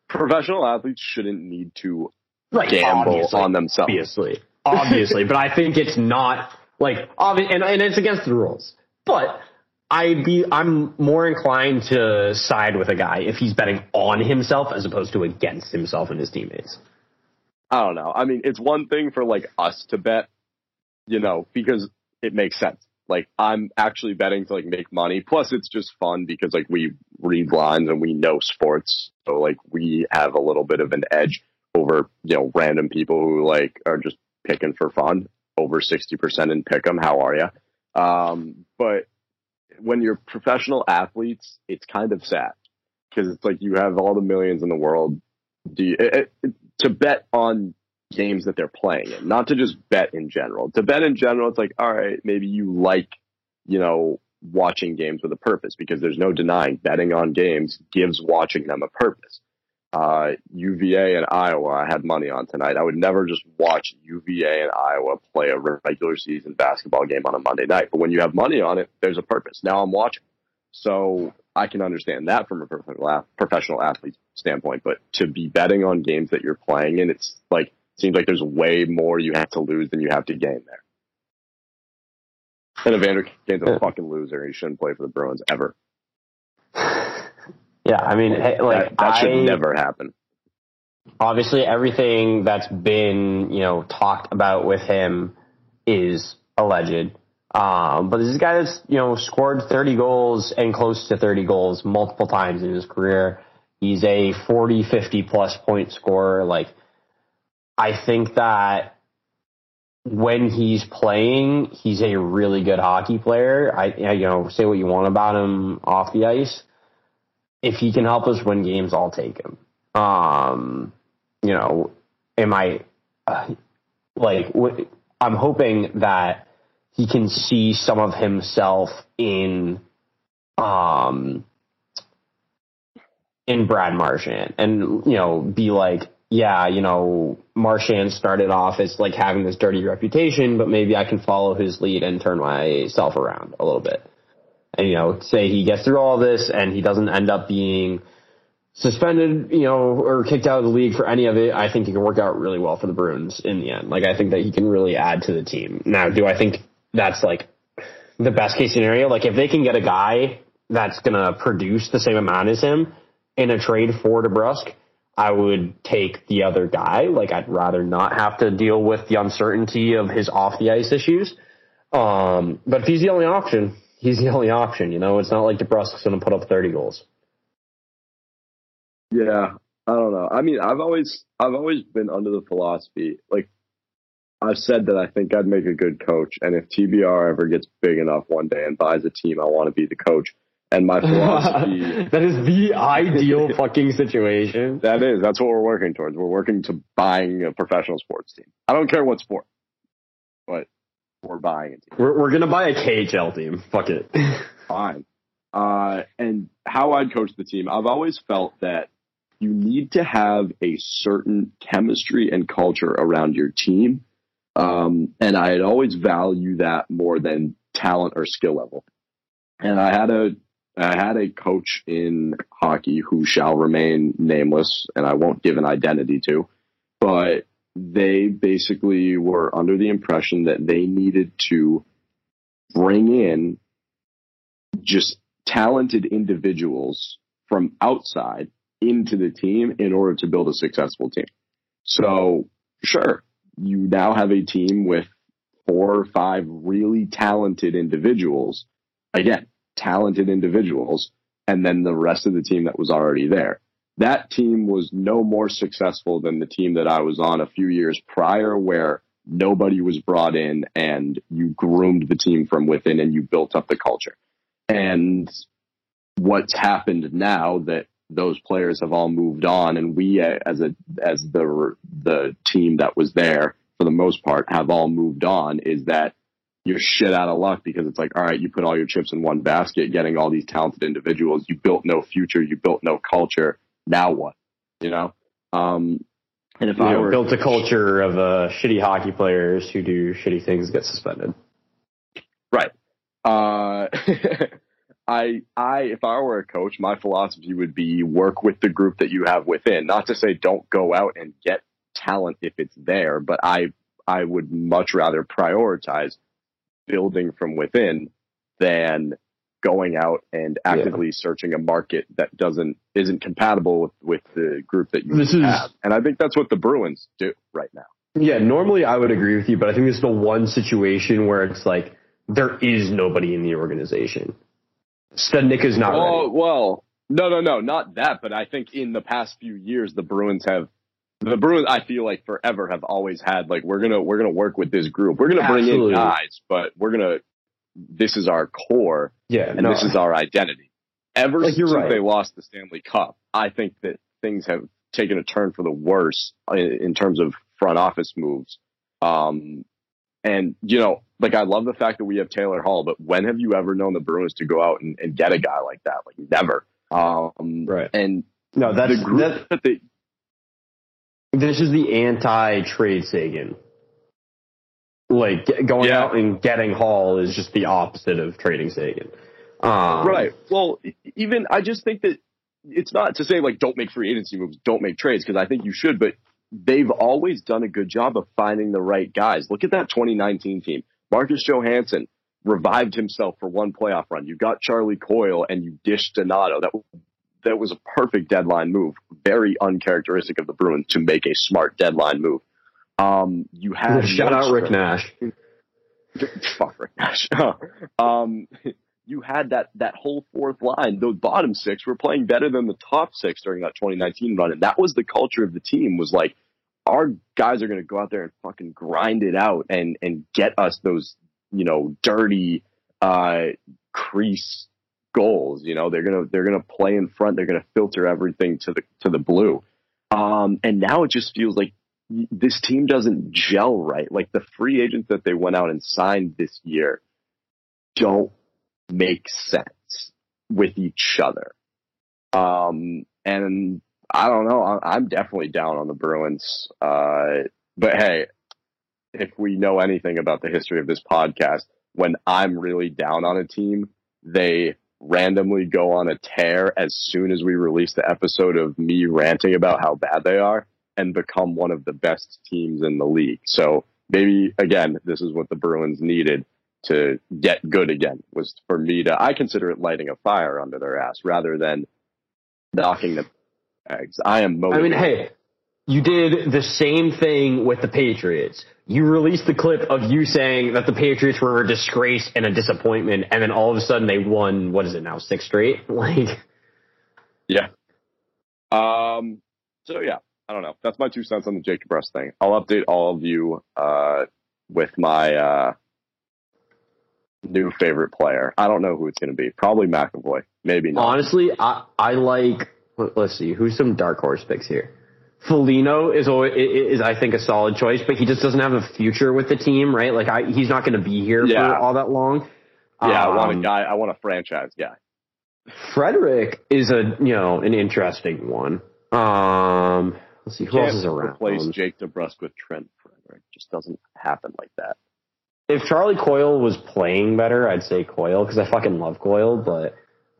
professional athletes shouldn't need to Right, gamble on themselves. obviously, obviously, [LAUGHS] but I think it's not like obvious, and, and it's against the rules. But I'd be, I'm more inclined to side with a guy if he's betting on himself as opposed to against himself and his teammates. I don't know. I mean, it's one thing for like us to bet, you know, because it makes sense. Like I'm actually betting to like make money. Plus it's just fun because like we read lines and we know sports. So like we have a little bit of an edge over, you know, random people who like are just picking for fun over 60% in pick 'em. How are you? Um, but when you're professional athletes, it's kind of sad because it's like you have all the millions in the world. Do you, it, it, to bet on games that they're playing in, not to just bet in general. To bet in general, it's like, all right, maybe you like, you know, watching games with a purpose because there's no denying betting on games gives watching them a purpose. Uh, UVA and Iowa, I had money on tonight. I would never just watch UVA and Iowa play a regular season basketball game on a Monday night. But when you have money on it, there's a purpose. Now I'm watching. So I can understand that from a professional athlete standpoint. But to be betting on games that you're playing in, it's like seems like there's way more you have to lose than you have to gain there. And Evander Kane's a fucking loser. He shouldn't play for the Bruins ever. Yeah, I mean, hey, like that, that should never happen. obviously everything that's been you know talked about with him is alleged. Um, but this is a guy that's you know scored 30 goals and close to 30 goals multiple times in his career. He's a 40, 50 plus point scorer. Like, I think that when he's playing, he's a really good hockey player. I, you know, say what you want about him off the ice. If he can help us win games, I'll take him. Um, you know, am I uh, like I'm hoping that he can see some of himself in um in Brad Marchand and you know be like yeah you know Marchand started off as like having this dirty reputation but maybe I can follow his lead and turn myself around a little bit and you know say he gets through all this and he doesn't end up being suspended, you know, or kicked out of the league for any of it, I think it can work out really well for the Bruins in the end. Like, I think that he can really add to the team. Now, do I think that's like the best case scenario? Like, if they can get a guy that's going to produce the same amount as him in a trade for DeBrusk, I would take the other guy. Like, I'd rather not have to deal with the uncertainty of his off the ice issues. Um, but if he's the only option, he's the only option. You know, it's not like DeBrusk's going to put up 30 goals. Yeah, I don't know. I mean, I've always I've always been under the philosophy like I've said that I think I'd make a good coach, and if TBR ever gets big enough one day and buys a team, I want to be the coach. And my [LAUGHS] philosophy that is the ideal [LAUGHS] fucking situation. that is that's what we're working towards. We're working to buying a professional sports team. I don't care what sport, but we're buying. We're, we're gonna buy a KHL team. Fuck it. [LAUGHS] fine. Uh, and how I'd coach the team, I've always felt that you need to have a certain chemistry and culture around your team. Um, and I'd always value that more than talent or skill level. And I had a, I had a coach in hockey who shall remain nameless and I won't give an identity to, but they basically were under the impression that they needed to bring in just talented individuals from outside into the team in order to build a successful team. So sure, you now have a team with four or five really talented individuals. Again, talented individuals, and then the rest of the team that was already there. That team was no more successful than the team that I was on a few years prior where nobody was brought in and you groomed the team from within and you built up the culture. And what's happened now that those players have all moved on, and we uh, as a as the the team that was there for the most part have all moved on. Is that you're shit out of luck because it's like, all right, you put all your chips in one basket, getting all these talented individuals. You built no future, you built no culture. Now what? You know. Um, and if You I know, were built a culture of uh, shitty hockey players who do shitty things get suspended. Right. Uh, [LAUGHS] I, I, if I were a coach, my philosophy would be work with the group that you have within. Not to say don't go out and get talent if it's there, but I, I would much rather prioritize building from within than going out and actively searching a market that doesn't isn't compatible with, with the group that you This is- have. And I think that's what the Bruins do right now. Yeah, normally I would agree with you, but I think this is the one situation where it's like there is nobody in the organization. Studnicka is not Oh ready. well, no, no, no, not that. But I think in the past few years, the Bruins have the Bruins. I feel like forever have always had like we're gonna we're gonna work with this group. We're gonna bring Absolutely. in guys, but we're gonna this is our core Yeah, and no, this is our identity. Ever Like, since right. they lost the Stanley Cup, I think that things have taken a turn for the worse in, in terms of front office moves. Um, and you know, like I love the fact that we have Taylor Hall, but when have you ever known the Bruins to go out and, and get a guy like that? Like never. Um, Right. And no, that's the group that, that they this is the anti-trade Seguin. Like going Yeah. out and getting Hall is just the opposite of trading Seguin. Um, Right. Well, even I just think that it's not to say like don't make free agency moves, don't make trades because I think you should, but they've always done a good job of finding the right guys. Look at that 2019 team. Marcus Johansson revived himself for one playoff run. You got Charlie Coyle and you dished Donato. That that was a perfect deadline move. Very uncharacteristic of the Bruins to make a smart deadline move. Um, you had [LAUGHS] Shout out Rick Nash. [LAUGHS] Fuck Rick Nash. [LAUGHS] um, you had that that whole fourth line. Those bottom six were playing better than the top six during that 2019 run, and that was the culture of the team. Was like our guys are going to go out there and fucking grind it out and and get us those you know dirty uh, crease goals. You know they're gonna they're gonna play in front. They're gonna filter everything to the to the blue. Um, and now it just feels like this team doesn't gel right. Like the free agents that they went out and signed this year don't make sense with each other. Um, and I don't know. I'm definitely down on the Bruins. Uh, but hey, if we know anything about the history of this podcast, when I'm really down on a team, they randomly go on a tear as soon as we release the episode of me ranting about how bad they are and become one of the best teams in the league. So maybe again, this is what the Bruins needed to get good again was for me to I consider it lighting a fire under their ass rather than knocking the eggs. I am I mean, hey, you did the same thing with the Patriots. You released the clip of you saying that the Patriots were a disgrace and a disappointment, and then all of a sudden they won. What is it now? Six straight. [LAUGHS] Like, Yeah. Um. So yeah, I don't know. That's my two cents on the Jake DeBrusk thing. I'll update all of you uh, with my uh, new favorite player. I don't know who it's going to be. Probably McAvoy. Maybe not. honestly, I I like. let- Let's see, who's some dark horse picks here? Foligno is always, is I think a solid choice, but he just doesn't have a future with the team, right? Like I, he's not going to be here Yeah. for all that long. yeah, I want a Um, guy. I want a franchise guy. Frederic is a you know an interesting one. Um, let's see who else is Can't around. Replace Jake DeBrusk with Trent Frederic. Just doesn't happen like that. If Charlie Coyle was playing better, I'd say Coyle because I fucking love Coyle. But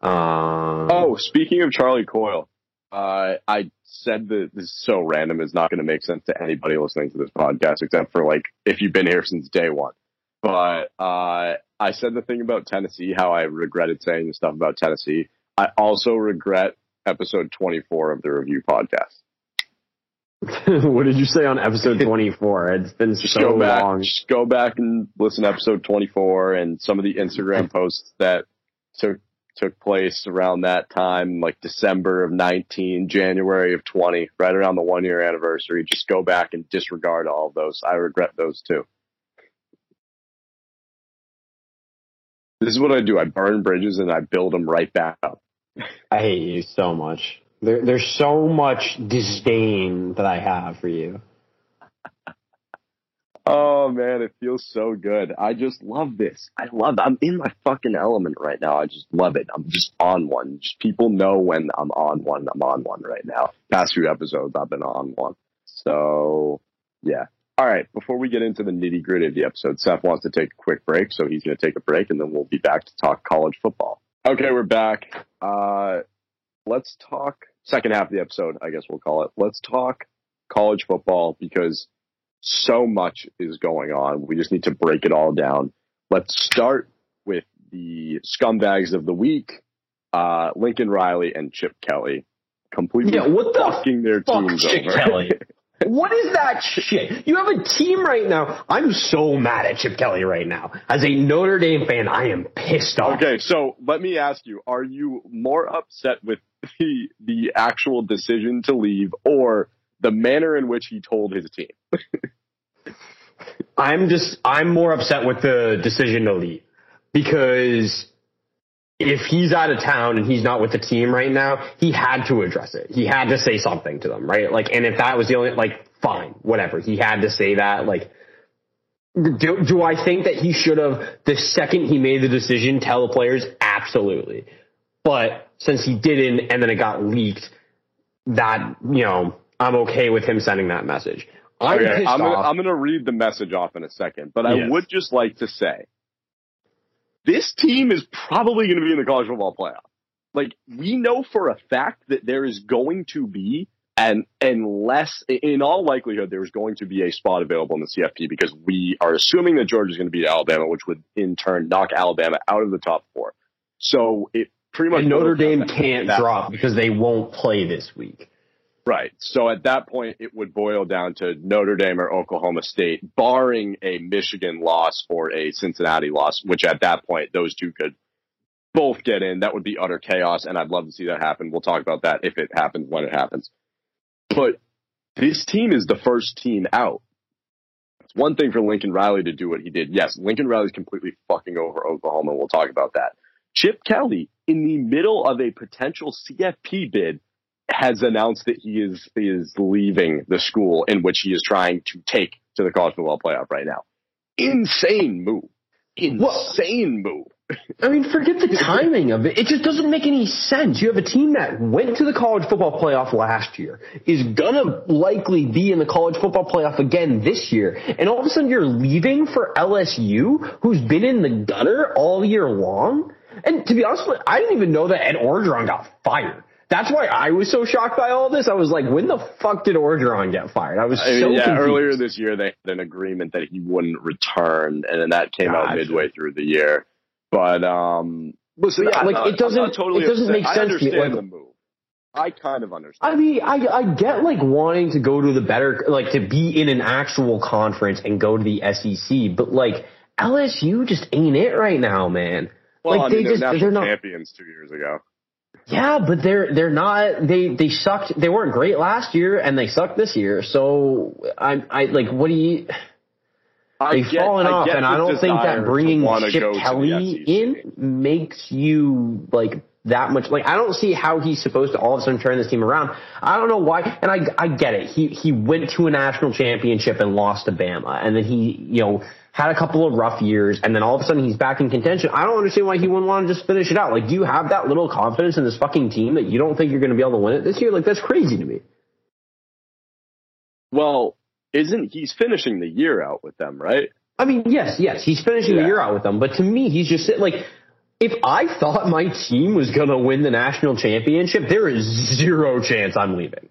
um, Oh, speaking of Charlie Coyle, uh, I said that this is so random. It's not going to make sense to anybody listening to this podcast, except for like if you've been here since day one. But uh, I said the thing about Tennessee, how I regretted saying the stuff about Tennessee. I also regret episode 24 of the review podcast. [LAUGHS] what did you say on episode [LAUGHS] twenty four? It's been Just so go back, long. just go back and listen to episode 24 and some of the Instagram [LAUGHS] posts that took took place around that time, like December of 19, January of 20, right around the one year anniversary. Just go back and disregard all of those. I regret those too. This is what I do. I burn bridges and I build them right back up. I hate you so much. There, there's so much disdain that I have for you. Oh man, it feels so good. I just love this. I love. I'm in my fucking element right now. I just love it. I'm just on one. Just people know when I'm on one. I'm on one right now. Past few episodes, I've been on one. So yeah. All right. Before we get into the nitty gritty of the episode, Seth wants to take a quick break, so he's going to take a break, and then we'll be back to talk college football. Okay, we're back. Uh, let's talk second half of the episode. I guess we'll call it. Let's talk college football because so much is going on. We just need to break it all down. Let's start with the scumbags of the week, uh, Lincoln Riley and Chip Kelly. Completely Yeah, what the fucking their fuck, teams Chip over. Kelly? [LAUGHS] What is that shit? You have a team right now. I'm so mad at Chip Kelly right now. As a Notre Dame fan, I am pissed off. Okay, so let me ask you: Are you more upset with the the actual decision to leave, or the manner in which he told his team? [LAUGHS] I'm just I'm more upset with the decision to leave because if he's out of town and he's not with the team right now, he had to address it. He had to say something to them, right? Like, and if that was the only like, fine, whatever. He had to say that. Like, do, do I think that he should have the second he made the decision tell the players? Absolutely. But since he didn't, and then it got leaked, that you know, I'm okay with him sending that message. I'm Okay, I'm gonna. I'm gonna read the message off in a second, but I Yes. would just like to say this team is probably going to be in the college football playoff. Like we know for a fact that there is going to be, and unless, in all likelihood, there's going to be a spot available in the CFP because we are assuming that Georgia is going to beat Alabama, which would in turn knock Alabama out of the top four. So it pretty much and Notre Dame can't that. drop because they won't play this week. Right. So at that point, it would boil down to Notre Dame or Oklahoma State, barring a Michigan loss or a Cincinnati loss, which at that point, those two could both get in. That would be utter chaos, and I'd love to see that happen. We'll talk about that if it happens, when it happens. But this team is the first team out. It's one thing for Lincoln Riley to do what he did. Yes, Lincoln Riley's completely fucking over Oklahoma. We'll talk about that. Chip Kelly, in the middle of a potential CFP bid, has announced that he is is leaving the school in which he is trying to take to the college football playoff right now. Insane move. Insane move. I mean, forget the [LAUGHS] timing of it. It just doesn't make any sense. You have a team that went to the college football playoff last year, is gonna likely be in the college football playoff again this year, and all of a sudden you're leaving for LSU, who's been in the gutter all year long. And to be honest, with you, I didn't even know that Ed Orgeron got fired. That's why I was so shocked by all this. I was like, when the fuck did Orgeron get fired? I was I mean, so yeah, confused. earlier this year they had an agreement that he wouldn't return, and then that came out midway through the year. But um, listen, Yeah, I'm like, not- it doesn't- totally it doesn't upset. make I sense to me, like- the move. I kind of understand. I mean, I I get like wanting to go to the better, like to be in an actual conference and go to the SEC, but like LSU just ain't it right now, man. well, like I mean, they just they're not. champions two years ago. Yeah, but they're they're not. They they sucked. They weren't great last year, and they sucked this year. So I I like what do you? I They've get- fallen I off, and I don't think that bringing Chip go to the Kelly in makes you like that much. Like I don't see how he's supposed to all of a sudden turn this team around. I don't know why, and I I get it. He he went to a national championship and lost to Bama, and then he you know had a couple of rough years, and then all of a sudden he's back in contention. I don't understand why he wouldn't want to just finish it out. Like, do you have that little confidence in this fucking team that you don't think you're going to be able to win it this year? Like that's crazy to me. Well, isn't he's finishing the year out with them, right? I mean, yes, yes, he's finishing the year out with them, but to me, he's just like, if I thought my team was gonna win the national championship, there is zero chance I'm leaving.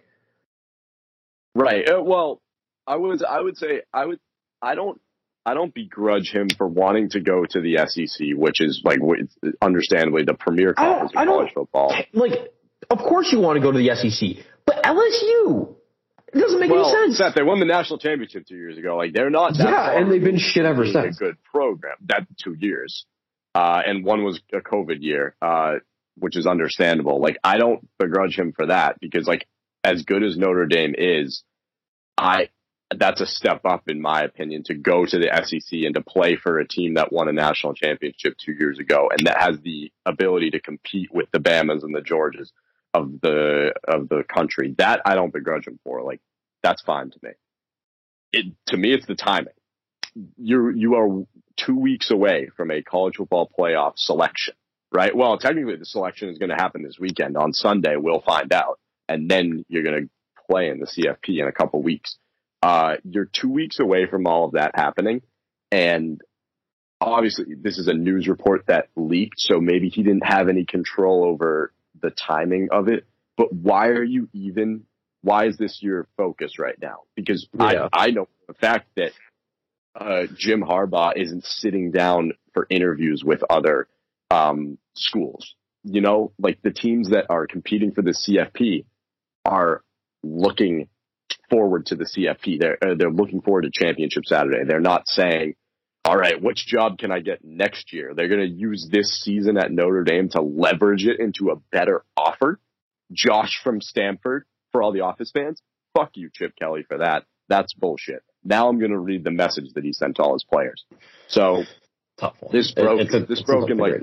Right. Uh, well, I would I would say I would I don't I don't begrudge him for wanting to go to the SEC, which is like understandably the premier I conference I in college football. Like, of course you want to go to the SEC, but LSU, it doesn't make Well, any sense. Seth, they won the national championship two years ago. Like they're not. That Yeah, and they've been shit ever since. A good program. That two years, uh, and one was a COVID year, uh, which is understandable. Like I don't begrudge him for that because like as good as Notre Dame is, I that's a step up in my opinion to go to the SEC and to play for a team that won a national championship two years ago and that has the ability to compete with the Bamas and the Georges. of the of the country. That I don't begrudge him for. Like that's fine to me. It to me, it's the timing. You're you are two weeks away from a college football playoff selection, right? Well, technically, the selection is going to happen this weekend on Sunday. We'll find out, and then you're going to play in the CFP in a couple weeks. Uh, you're two weeks away from all of that happening, and obviously, this is a news report that leaked, so maybe he didn't have any control over the timing of it. But why are you even? Why is this your focus right now? Because Yeah. I I know the fact that uh, Jim Harbaugh isn't sitting down for interviews with other um, schools. You know, like the teams that are competing for the CFP are looking forward to the CFP. They're uh, they're looking forward to Championship Saturday. They're not saying, "All right, which job can I get next year?" They're going to use this season at Notre Dame to leverage it into a better offer. Josh from Stamford for all the Office fans. Fuck you, Chip Kelly, for that. That's bullshit. Now I'm going to read the message that he sent to all his players. So Tough one. This broke- it's a- this it's broke in, like-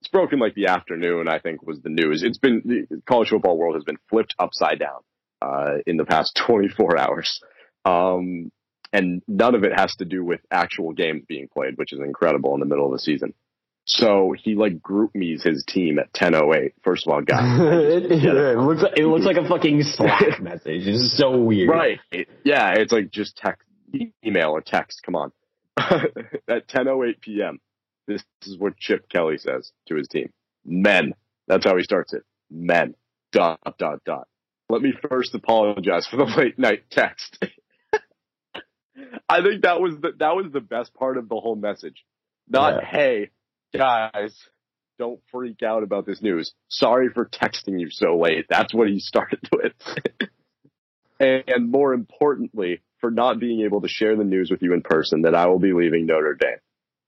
it's broken like the afternoon, I think was the news. It's been, the college football world has been flipped upside down, uh, in the past [LAUGHS] 24 hours. Um, and none of it has to do with actual games being played, which is incredible in the middle of the season. So he like group me's his team at 10:08. First of all, guys, [LAUGHS] it, it looks like, it looks like a fucking Slack [LAUGHS] message. It's so weird. Right. Yeah, it's like just text, email or text. Come on. At 10:08 p.m. This is what Chip Kelly says to his team. Men. That's how he starts it. Men. Dot dot dot. Let me first apologize for the [LAUGHS] late night text. I think that was the that was the best part of the whole message. Not Yeah. hey guys, don't freak out about this news. Sorry for texting you so late. That's what he [LAUGHS] started with. and more importantly, for not being able to share the news with you in person that I will be leaving Notre Dame.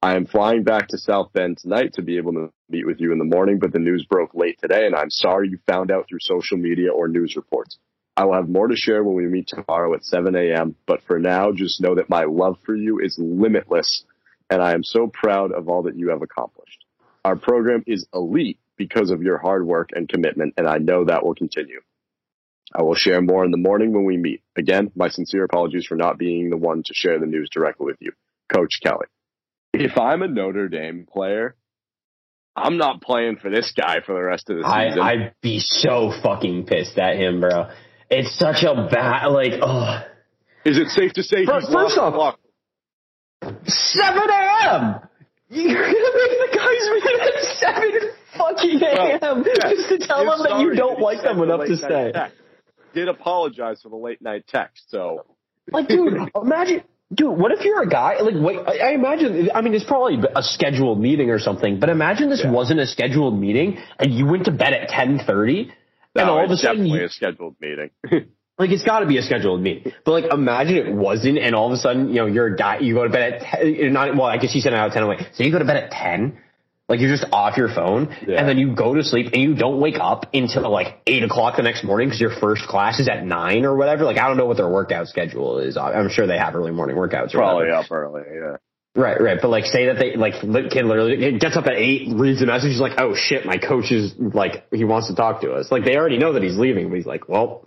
I am flying back to South Bend tonight to be able to meet with you in the morning, but the news broke late today, and I'm sorry you found out through social media or news reports. I will have more to share when we meet tomorrow at 7 a.m., but for now, just know that my love for you is limitless, and I am so proud of all that you have accomplished. Our program is elite because of your hard work and commitment, and I know that will continue. I will share more in the morning when we meet. Again, my sincere apologies for not being the one to share the news directly with you. Coach Kelly. If I'm a Notre Dame player, I'm not playing for this guy for the rest of the season. I'd be so fucking pissed at him, bro. It's such a bad, like, oh. Is it safe to say First- he's first off- the 7 a.m. You're gonna [LAUGHS] make the guys meet at 7 fucking a.m. Yeah. just to tell them that you don't like them the enough to stay. text. Did apologize for the late night text, so Like, dude, [LAUGHS] imagine, dude, what if you're a guy? Like, wait, I, imagine. I mean, it's probably a scheduled meeting or something. But imagine this Yeah. wasn't a scheduled meeting, and you went to bed at 10:30, and all of a sudden, definitely you, a scheduled meeting. [LAUGHS] like, it's got to be a scheduled meeting. But like, imagine it wasn't, and all of a sudden, you know, you're a guy. You go to bed at 10, not. Well, I guess you said out at 10 away. So you go to bed at 10. Like you're just off your phone, Yeah. and then you go to sleep, and you don't wake up until like eight o'clock the next morning because your first class is at nine or whatever. Like I don't know what their workout schedule is. I'm sure they have early morning workouts. Or Probably whatever. up early, yeah. Right, right. But like, say that they like kid literally gets up at eight, reads the message, he's like, "Oh shit, my coach is like, he wants to talk to us." Like they already know that he's leaving, but he's like, "Well,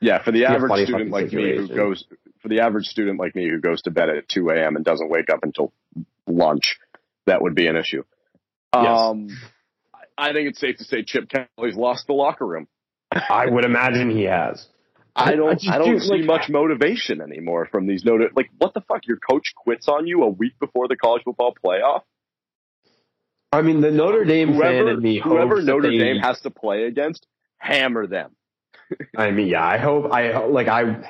Yeah, for the average student like me who goes for the average student like me who goes to bed at two a.m. and doesn't wake up until lunch, that would be an issue. Yes. Um, I think it's safe to say Chip Kelly's lost the locker room. I would imagine he has." I I don't. just I don't do, see like- much motivation anymore from these Notre. Like, what the fuck? Your coach quits on you a week before the college football playoff. I mean, the Notre Dame fan Whoever, in me whoever hopes that Notre they- Dame has to play against, hammer them. [LAUGHS] I mean, yeah, I hope I like I.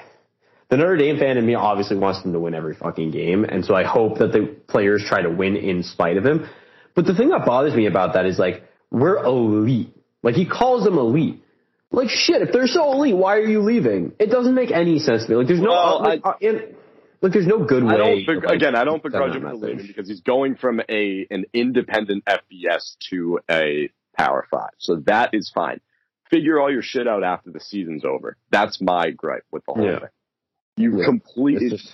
The Notre Dame fan in me obviously wants them to win every fucking game, and so I hope that the players try to win in spite of him. But the thing that bothers me about that is like we're elite. Like he calls them elite. Like shit, if they're so elite, why are you leaving? It doesn't make any sense to me. Like there's no Well, like, uh, and, like there's no good way. I don't beg- like, again. I don't begrudge him for leaving because he's going from a an independent FBS to a Power Five, so that is fine. Figure all your shit out after the season's over. That's my gripe with the whole Yeah. thing. You Yeah. completely just-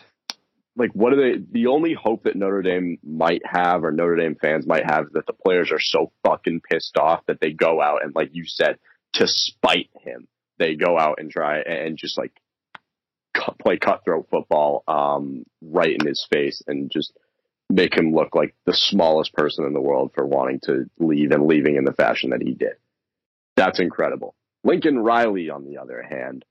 like what are they? The only hope that Notre Dame might have, or Notre Dame fans might have, is that the players are so fucking pissed off that they go out and, like you said, to spite him, they go out and try and just like cut, play cutthroat football um, right in his face and just make him look like the smallest person in the world for wanting to leave and leaving in the fashion that he did. That's incredible. Lincoln Riley, on the other hand,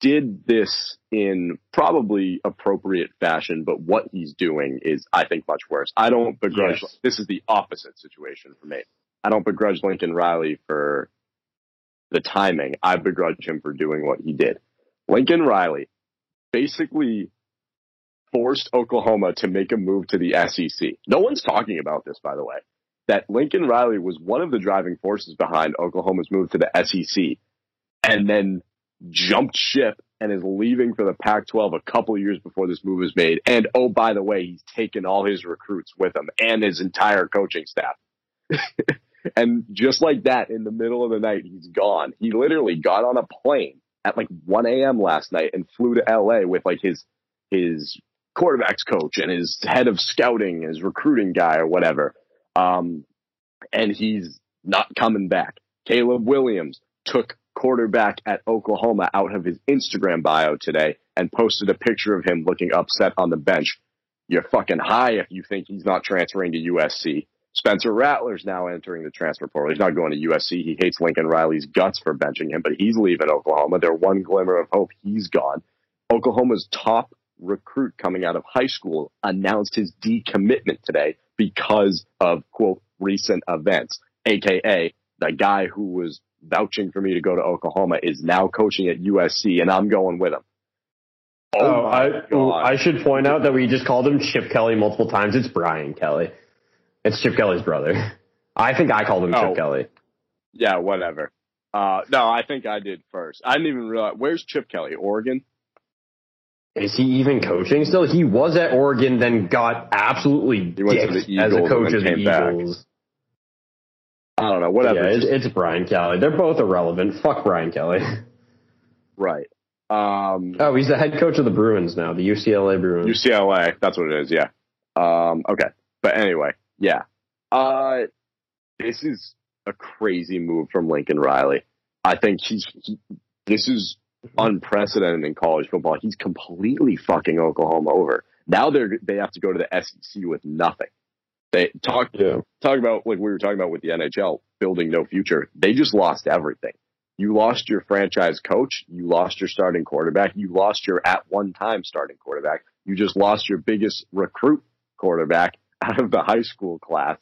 did this in probably appropriate fashion, but what he's doing is, I think, much worse. I don't begrudge. Yes. This is the opposite situation for me. I don't begrudge Lincoln Riley for the timing. I begrudge him for doing what he did. Lincoln Riley basically forced Oklahoma to make a move to the SEC. No one's talking about this, by the way. That Lincoln Riley was one of the driving forces behind Oklahoma's move to the SEC and then jumped ship and is leaving for the Pac 12 a couple years before this move was made. And oh, by the way, he's taken all his recruits with him and his entire coaching staff. [LAUGHS] and just like that, in the middle of the night, he's gone. He literally got on a plane at like 1 a.m. last night and flew to LA with like his, his quarterbacks coach and his head of scouting, his recruiting guy or whatever. Um, and he's not coming back. Caleb Williams took quarterback at Oklahoma out of his Instagram bio today and posted a picture of him looking upset on the bench. You're fucking high if you think he's not transferring to USC. Spencer Rattler's now entering the transfer portal. He's not going to USC. He hates Lincoln Riley's guts for benching him, but he's leaving Oklahoma. Their one glimmer of hope, he's gone. Oklahoma's top recruit coming out of high school announced his decommitment today because of quote recent events, aka the guy who was vouching for me to go to Oklahoma is now coaching at USC, and I'm going with him. Oh, my I, God. I should point out that we just called him Chip Kelly multiple times. It's Brian Kelly. It's Chip Kelly's brother. [LAUGHS] I think I called him Oh. Chip Kelly. yeah, whatever. Uh, no, I think I did first. I didn't even realize. Where's Chip Kelly? Oregon? Is he even coaching still? He was at Oregon, then got absolutely He went dicked the as a coach of the came back. I don't know. Whatever. Yeah, it's, it's Brian Kelly. They're both irrelevant. Fuck Brian Kelly. [LAUGHS] right. Um, Oh, he's the head coach of the Bruins now, the UCLA Bruins. UCLA. That's what it is. Yeah. Um, okay. But anyway, yeah. Uh, this is a crazy move from Lincoln Riley. I think he's, he, this is unprecedented in college football. He's completely fucking Oklahoma over. Now they're, they have to go to the SEC with nothing. They talk, yeah. talk about like we were talking about with the NHL building no future. They just lost everything. You lost your franchise coach. You lost your starting quarterback. You lost your at one time starting quarterback. You just lost your biggest recruit quarterback out of the high school class.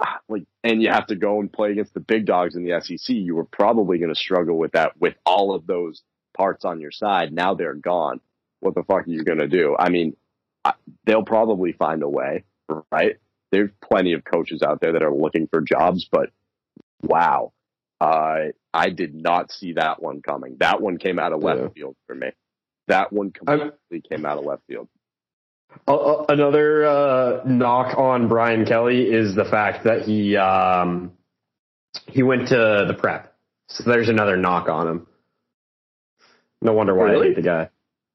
Ah, Like, and you have to go and play against the big dogs in the SEC. You were probably going to struggle with that with all of those parts on your side. Now they're gone. What the fuck are you going to do? I mean, I, they'll probably find a way, right? There's plenty of coaches out there that are looking for jobs, but wow. Uh, I did not see that one coming. That one came out of left Yeah. field for me. That one I'm- completely came out of left field. Uh, another uh, knock on Brian Kelly is the fact that he um, he went to the prep. So there's another knock on him. No wonder why I hate the guy.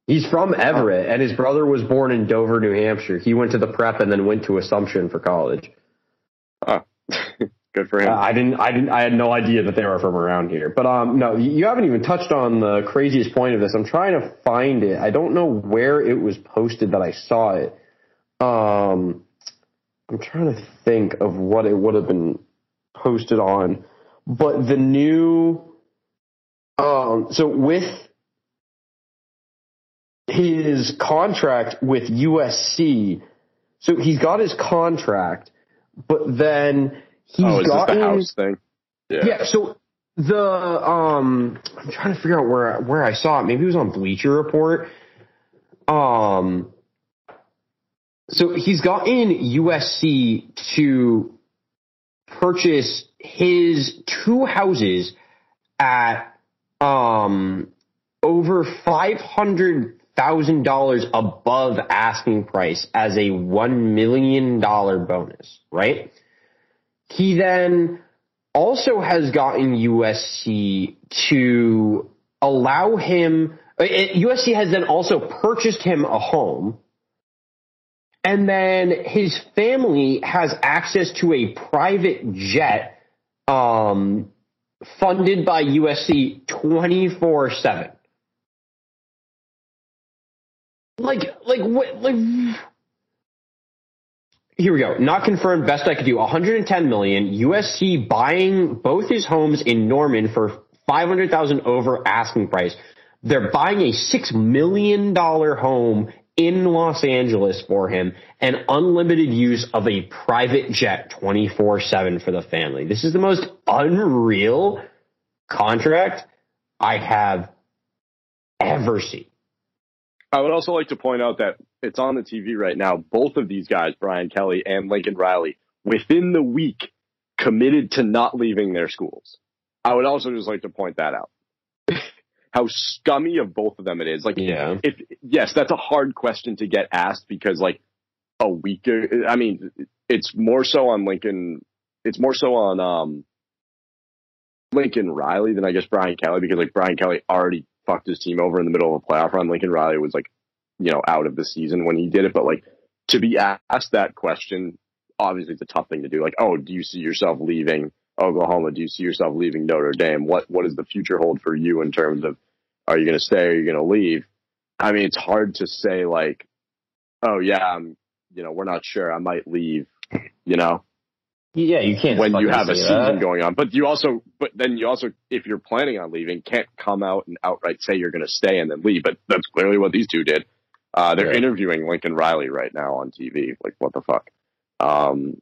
He's from Everett, and his brother was born in Dover, New Hampshire. He went to the prep and then went to Assumption for college. Oh, [LAUGHS] good for him. Uh, I didn't, I didn't, I had no idea that they were from around here. But um, no, you you haven't even touched on the craziest point of this. I'm trying to find it. I don't know where it was posted that I saw it. Um, I'm trying to think of what it would have been posted on. But the new, um, so with his contract with USC, so he's got his contract, but then he's oh, gotten the house thing? yeah. So the um, I'm trying to figure out where where I saw it. Maybe it was on Bleacher Report. Um, so he's gotten USC to purchase his two houses at um over five hundred thousand dollars above asking price as a one million dollar bonus, right? He then also has gotten USC to allow him. uh, USC has then also purchased him a home. And then his family has access to a private jet um, funded by USC 24 7. Like, like, what, like, here we go. Not confirmed. Best I could do. 110 million. USC buying both his homes in Norman for 500,000 over asking price. They're buying a six million dollar home in Los Angeles for him and unlimited use of a private jet 24 7 for the family. This is the most unreal contract I have ever seen. I would also like to point out that it's on the TV right now. Both of these guys, Brian Kelly and Lincoln Riley, within the week committed to not leaving their schools. I would also just like to point that out. [LAUGHS] How scummy of both of them it is. Like, Yeah. if yes, that's a hard question to get asked because like a week. I mean, it's more so on Lincoln. It's more so on um Lincoln Riley than I guess Brian Kelly because like Brian Kelly already fucked his team over in the middle of a playoff run. Lincoln Riley was like, you know, out of the season when he did it, but like to be asked that question, obviously it's a tough thing to do. Like, oh, do you see yourself leaving Oklahoma? Do you see yourself leaving Notre Dame? What what does the future hold for you in terms of are you going to stay? Or are you going to leave? I mean, it's hard to say like, oh yeah, I'm, you know, we're not sure. I might leave. You know, Yeah, you can't. when you have a season that. going on. But you also, but then you also, if you're planning on leaving, can't come out and outright say you're going to stay and then leave. But that's clearly what these two did. Uh, they're Yeah. interviewing Lincoln Riley right now on TV. Like, what the fuck? Um,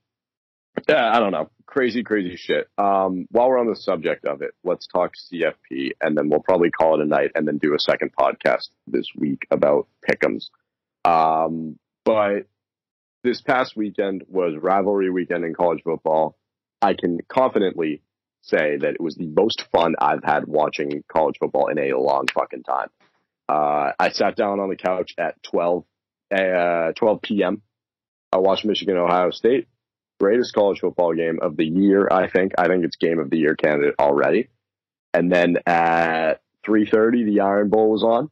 yeah, I don't know. Crazy, crazy shit. Um, while we're on the subject of it, let's talk CFP and then we'll probably call it a night and then do a second podcast this week about Pick'ems. Um, but this past weekend was rivalry weekend in college football. I can confidently say that it was the most fun I've had watching college football in a long fucking time. Uh, I sat down on the couch at 12, uh, 12 p.m. I watched Michigan, Ohio State. Greatest college football game of the year, I think. I think it's game of the year candidate already. And then at 3.30, the Iron Bowl was on.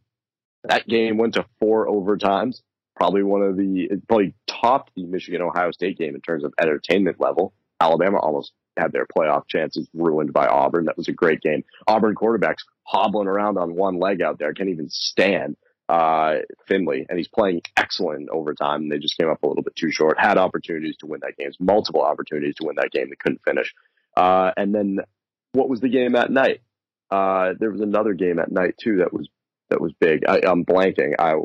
That game went to four overtimes. Probably one of the, probably topped the Michigan, Ohio State game in terms of entertainment level. Alabama almost had their playoff chances ruined by Auburn. That was a great game. Auburn quarterbacks hobbling around on one leg out there, can't even stand uh, Finley, and he's playing excellent overtime. And they just came up a little bit too short. Had opportunities to win that game, multiple opportunities to win that game. They couldn't finish. Uh, and then what was the game that night? Uh, there was another game at night too that was that was big. I, I'm blanking. I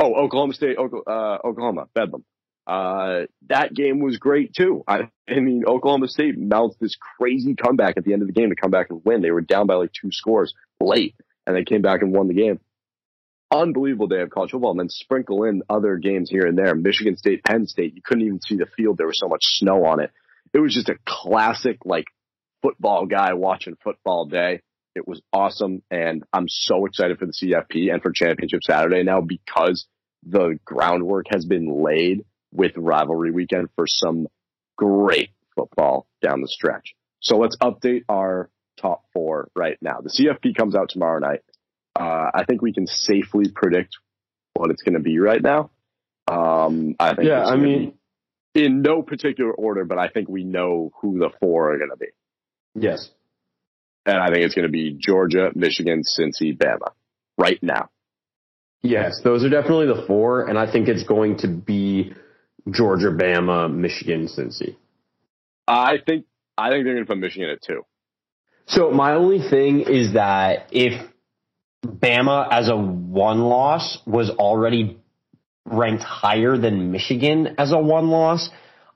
oh Oklahoma State, Oklahoma, uh, Oklahoma Bedlam. Uh, that game was great too. I, I mean, Oklahoma State mounts this crazy comeback at the end of the game to come back and win. They were down by like two scores late, and they came back and won the game. Unbelievable day of college football, and then sprinkle in other games here and there. Michigan State, Penn State. You couldn't even see the field. There was so much snow on it. It was just a classic, like football guy watching football day. It was awesome, and I'm so excited for the CFP and for Championship Saturday now because the groundwork has been laid with rivalry weekend for some great football down the stretch. So let's update our top four right now. The CFP comes out tomorrow night. Uh, I think we can safely predict what it's going to be right now. Um, I think Yeah, I mean- in no particular order, but I think we know who the four are going to be. Yes. And I think it's going to be Georgia, Michigan, Cincy, Bama right now. Yes, those are definitely the four, and I think it's going to be Georgia, Bama, Michigan, Cincy. I think I think they're going to put Michigan at two. So my only thing is that if Bama as a one loss was already ranked higher than Michigan as a one loss,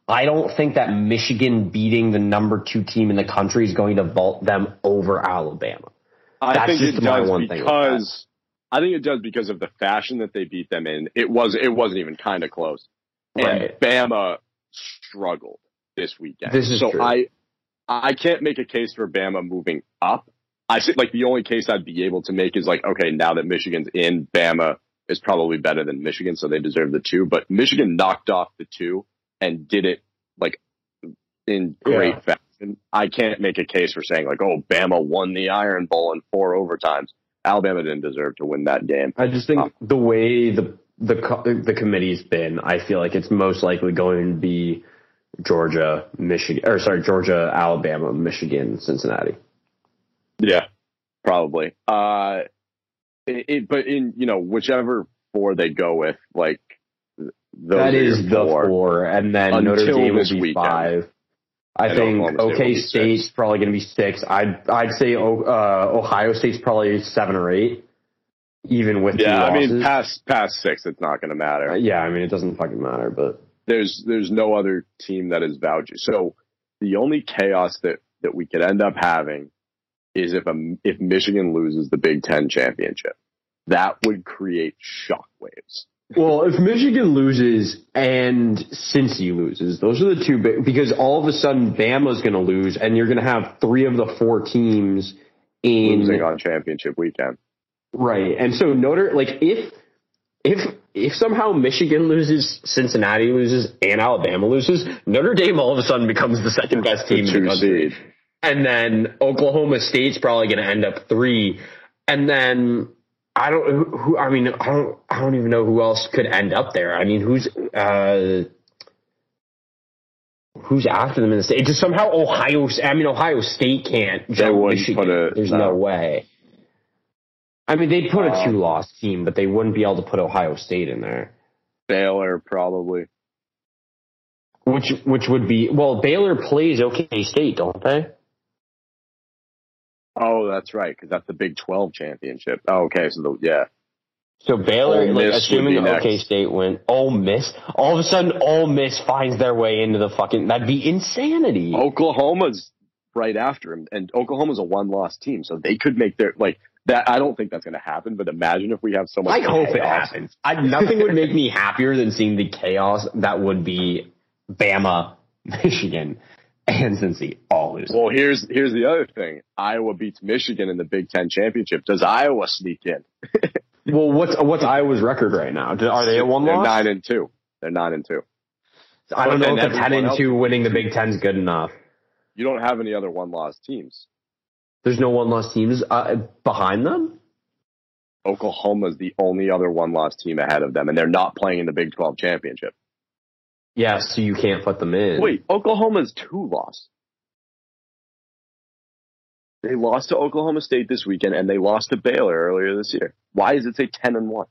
I don't think that Michigan beating the number two team in the country is going to vault them over Alabama. I That's think it does because I think it does because of the fashion that they beat them in. It was it wasn't even kind of close. Right. And Bama struggled this weekend. This is so true. I I can't make a case for Bama moving up. I think like the only case I'd be able to make is like okay, now that Michigan's in, Bama is probably better than Michigan, so they deserve the two. But Michigan knocked off the two and did it like in great Yeah. fashion. I can't make a case for saying like, oh, Bama won the Iron Bowl in four overtimes. Alabama didn't deserve to win that game. I just think the way the the the committee's been, I feel like it's most likely going to be Georgia, Michigan, or sorry, Georgia, Alabama, Michigan, Cincinnati. Yeah, probably. Uh, it, it, but in you know whichever four they go with, like those that is the four. four, and then Until Notre Dame will be weekend. five. I And think OK State's six. probably going to be six. I'd I'd say uh, Ohio State's probably seven or eight, even with Yeah, two I mean past past six, it's not going to Uh, matter. yeah, I mean it doesn't fucking matter, but There's there's no other team that is vouching. So the only chaos that that we could end up having is if a if Michigan loses the Big Ten championship, that would create shockwaves. Well, if Michigan loses and Cincy loses, those are the two big because all of a sudden Bama's going to lose, and you're going to have three of the four teams in Losing on championship weekend. right. And so Notre, like if if if somehow Michigan loses, Cincinnati loses, and Alabama loses, Notre Dame all of a sudden becomes the second best team in the country. seed. and then Oklahoma State's probably going to end up three, and then I don't who, who I mean I don't I don't even know who else could end up there. I mean who's uh who's after them in the state? Just somehow Ohio. I mean Ohio State can't jump wouldn't Michigan. put a- There's no. no way. I mean they'd put a Um, two loss team, but they wouldn't be able to put Ohio State in there. Baylor probably. Which which would be well Baylor plays OK State, don't they? Oh, that's right, because that's the Big Twelve championship. Oh, okay, so the yeah. So Baylor, like, assuming OK next. State win, Ole Miss, all of a sudden Ole Miss finds their way into the fucking. That'd be insanity. Oklahoma's right after him, and Oklahoma's a one-loss team, so they could make their like that. I don't think that's going to happen, but imagine if we have so much. I hope it happens. I, nothing would make me happier than seeing the chaos that would be Bama, [LAUGHS] Michigan, and Cincy all lose. Well, here's here's the other thing. Iowa beats Michigan in the Big Ten championship. Does Iowa sneak in? [LAUGHS] Well, what's what's Iowa's record right now? Are they a one They're loss? nine and two. They're nine and two. I don't know if ten and else- two winning the Big Ten is good enough. You don't have any other one-loss teams. There's no one loss teams uh, behind them. Oklahoma's the only other one-loss team ahead of them, and they're not playing in the Big Twelve championship. Yeah, so you can't put them in. Wait, Oklahoma's two loss. They lost to Oklahoma State this weekend, and they lost to Baylor earlier this year. Why does it say ten and one?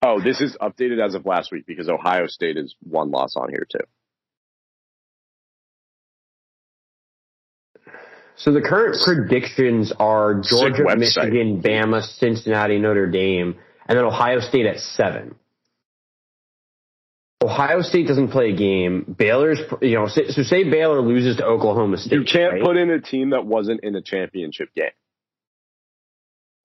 Oh, this is updated as of last week because Ohio State is one loss on here too. So the current predictions are Georgia. Michigan, Bama, Cincinnati, Notre Dame, and then Ohio State at seven. Ohio State doesn't play a game. Baylor's, you know, so say Baylor loses to Oklahoma State. You can't right? put in a team that wasn't in a championship game.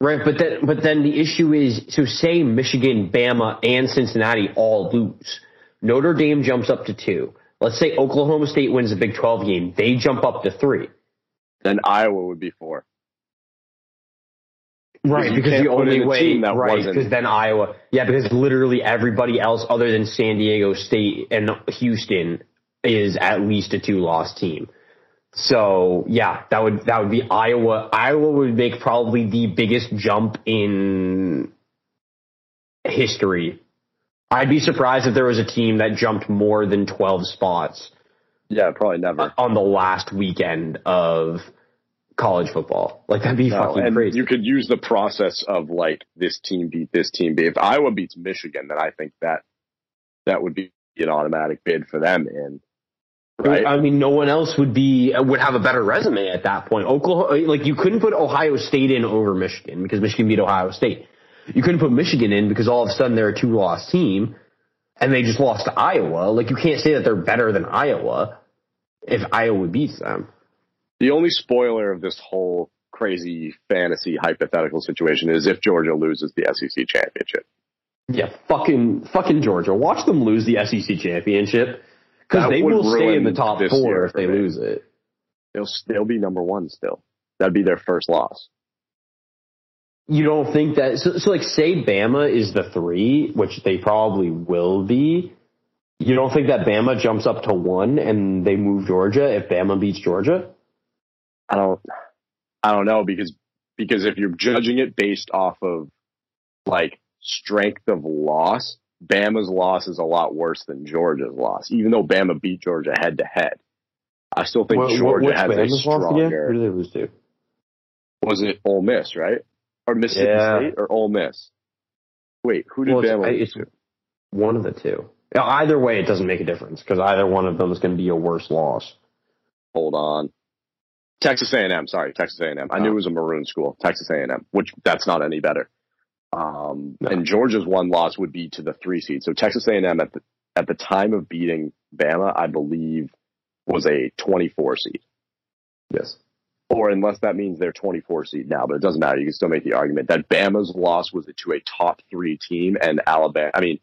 right, but then, but then the issue is, so say Michigan, Bama, and Cincinnati all lose. Notre Dame jumps up to two. Let's say Oklahoma State wins the Big 12 game. They jump up to three. Then Iowa would be four. Right, you because the only way, that right, wasn't- because then Iowa, yeah, because literally everybody else other than San Diego State and Houston is at least a two-loss team. So yeah, that would that would be Iowa. Iowa would make probably the biggest jump in history. I'd be surprised if there was a team that jumped more than twelve spots Yeah, probably never. on the last weekend of college football. Like that'd be No, fucking and crazy. you could use the process of like this team beat this team. If Iowa beats Michigan, then I think that that would be an automatic bid for them in. Right? I mean, no one else would be would have a better resume at that point. Oklahoma, like you couldn't put Ohio State in over Michigan because Michigan beat Ohio State. You couldn't put Michigan in because all of a sudden they're a two loss team, and they just lost to Iowa. Like you can't say that they're better than Iowa if Iowa beats them. The only spoiler of this whole crazy fantasy hypothetical situation is if Georgia loses the SEC championship. Yeah, fucking fucking Georgia. Watch them lose the SEC championship because they will stay in the top four if they me. lose it. They'll they'll be number one still. That'd be their first loss. You don't think that so, so like say Bama is the three, which they probably will be. You don't think that Bama jumps up to one and they move Georgia if Bama beats Georgia? I don't I don't know because because if you're judging it based off of like strength of loss, Bama's loss is a lot worse than Georgia's loss, even though Bama beat Georgia head to head. I still think Wh- wh- Georgia has a Bama's again? stronger. Who did they lose to? Was it Ole Miss, right? Or Mississippi Yeah. State or Ole Miss? Wait, who did Well, Bama lose it's to? one of the two. Either way, it doesn't make a difference because either one of them is going to be a worse loss. Hold on. Texas A&M, sorry, Texas A&M. I knew Oh. it was a maroon school, Texas A&M, which that's not any better. Um, No. and Georgia's one loss would be to the three seed. So Texas A&M at the at the time of beating Bama, I believe, was a 24 seed. Yes. Or unless that means they're 24 seed now, but it doesn't matter. You can still make the argument that Bama's loss was to a top three team, and Alabama. I mean,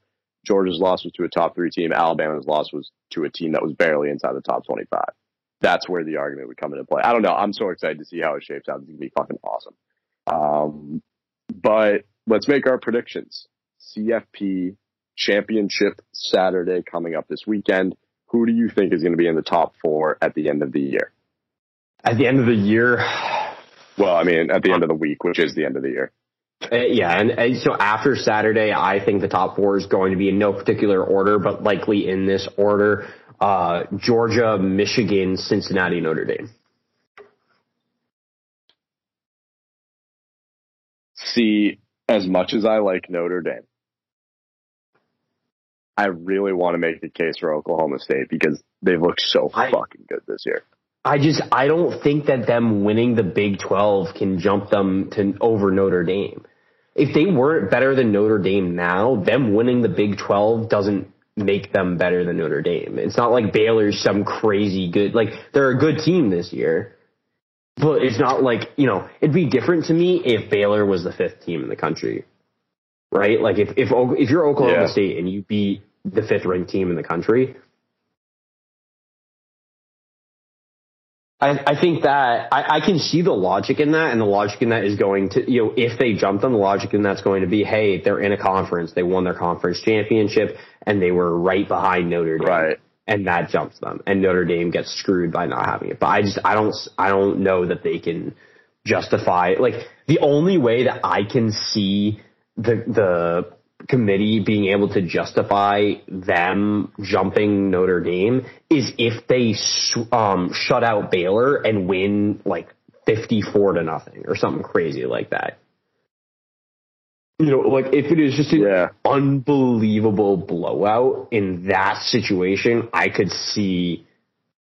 Georgia's loss was to a top three team. Alabama's loss was to a team that was barely inside the top 25. That's where the argument would come into play. I don't know. I'm so excited to see how it shapes out. It's gonna be fucking awesome. Um, but let's make our predictions. CFP championship Saturday coming up this weekend. Who do you think is going to be in the top four at the end of the year? At the end of the year, Well, I mean, at the end of the week, which is the end of the year. Uh, yeah, and, and so after Saturday, I think the top four is going to be in no particular order, but likely in this order: uh, Georgia, Michigan, Cincinnati, Notre Dame. See, as much as I like Notre Dame, I really want to make the case for Oklahoma State because they've looked so I- fucking good this year. I just I don't think that them winning the Big Twelve can jump them to over Notre Dame. If they weren't better than Notre Dame now, them winning the Big Twelve doesn't make them better than Notre Dame. It's not like Baylor's some crazy good like they're a good team this year. But it's not like, you know, it'd be different to me if Baylor was the fifth team in the country. Right? Like if if if you're Oklahoma Yeah. State and you beat the fifth ranked team in the country, I, I think that I, I can see the logic in that, and the logic in that is going to, you know, if they jump them, the logic in that's going to be, hey, they're in a conference, they won their conference championship, and they were right behind Notre Dame, Right. and that jumps them, and Notre Dame gets screwed by not having it. But I just, I don't, I don't know that they can justify. Like the only way that I can see the the committee being able to justify them jumping Notre Dame is if they um, shut out Baylor and win like 54 to nothing or something crazy like that. You know, like if it is just an Yeah. unbelievable blowout in that situation, I could see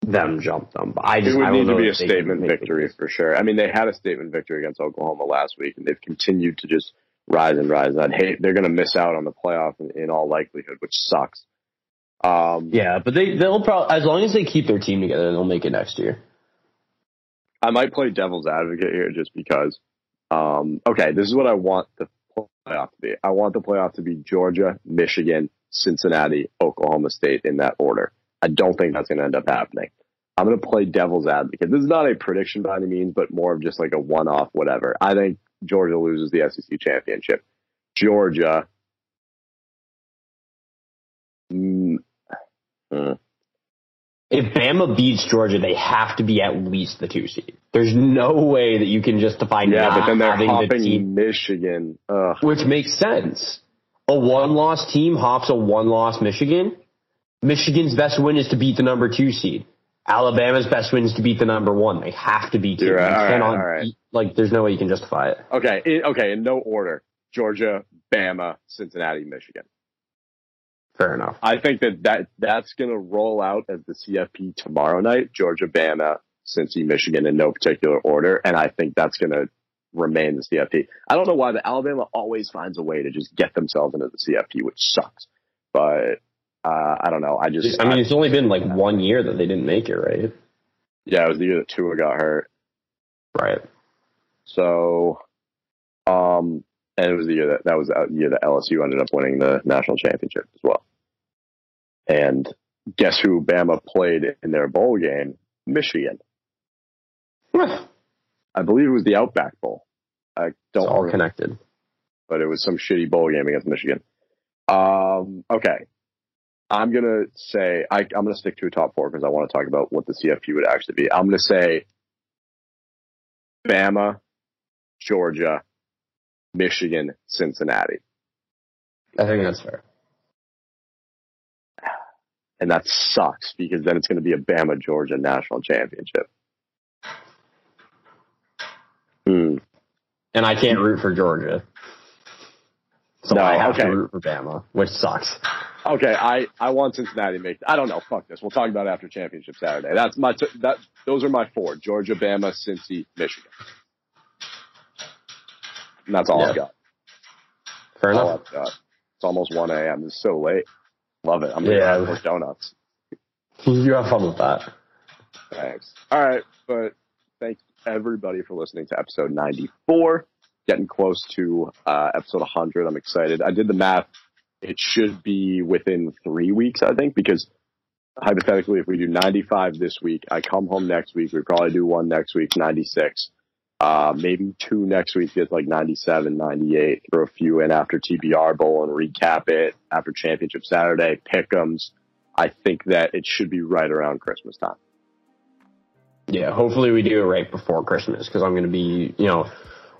them jump them. But I It would I need to be a if they can statement victory for sure. I mean, they had a statement victory against Oklahoma last week, and they've continued to just rise and rise. I'd hate they're going to miss out on the playoff in, in all likelihood, which sucks. Um, Yeah, but they they'll probably as long as they keep their team together, they'll make it next year. I might play devil's advocate here just because. Um, okay, this is what I want the playoff to be. I want the playoff to be Georgia, Michigan, Cincinnati, Oklahoma State in that order. I don't think that's going to end up happening. I'm going to play devil's advocate. This is not a prediction by any means, but more of just like a one-off whatever. I think Georgia loses the SEC championship. Georgia. Mm, hmm. If Bama beats Georgia, they have to be at least the two seed. There's no way that you can justify yeah, not but then they're having the team, Michigan. Ugh. which makes sense. A one-loss team hops a one-loss Michigan. Michigan's best win is to beat the number two seed. Alabama's best win is to beat the number one. They have to beat two. Right. All right, cannot all right. beat- like, there's no way you can justify it. Okay, okay, in no order. Georgia, Bama, Cincinnati, Michigan. Fair enough. I think that, that that's going to roll out as the CFP tomorrow night. Georgia, Bama, Cincy, Michigan in no particular order, and I think that's going to remain the CFP. I don't know why, but Alabama always finds a way to just get themselves into the CFP, which sucks. But uh, I don't know. I just I mean, it's only been like one year that they didn't make it, right? yeah, it was the year that Tua got hurt. Right. So, um, and it was the year that that was the year that LSU ended up winning the national championship as well. And guess who Bama played in their bowl game? Michigan. I believe it was the Outback Bowl. I It's don't all remember, connected. but it was some shitty bowl game against Michigan. Um, okay. I'm gonna say I, I'm gonna stick to a top four because I want to talk about what the CFP would actually be. I'm gonna say Bama, Georgia, Michigan, Cincinnati, I think that's fair. and that sucks because then it's gonna be a Bama Georgia national championship. Hmm. and I can't root for Georgia. So No, I have okay. to root for Bama, which sucks. Okay, I, I want Cincinnati to make. I don't know. Fuck this. We'll talk about it after championship Saturday. That's my t- that. Those are my four: Georgia, Bama, Cincy, Michigan. And that's all I've got. Fair All enough. I've got. It's almost one a.m. It's so late. Love it. I'm gonna Yeah. have more donuts. You have fun with that. Thanks. All right, but thanks everybody for listening to episode 94. Getting close to uh, episode 100. I'm excited. I did the math. It should be within three weeks, I think, because hypothetically, if we do 95 this week, I come home next week. We probably do one next week, 96. Uh, maybe two next week, get like 97, 98. Throw a few in after TBR Bowl and recap it after Championship Saturday. Pick'ems. I think that it should be right around Christmas time. Yeah, hopefully we do it right before Christmas because I'm going to be, you know,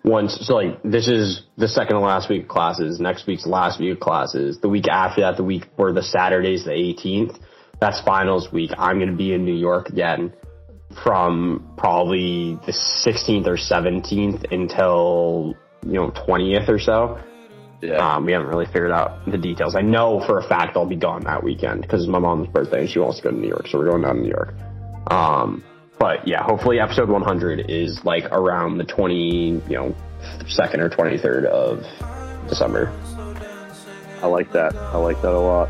once, so like this is the second to last week of classes, next week's last week of classes, the week after that, the week where the Saturday's the 18th, that's finals week. I'm going to be in New York again from probably the 16th or 17th until, you know, 20th or so. Yeah. Um, we haven't really figured out the details. I know for a fact I'll be gone that weekend because it's my mom's birthday and she wants to go to New York, so we're going down to New York. Um, but yeah, hopefully episode 100 is like around the 20, you know, second or 23rd of December. I like that. I like that a lot.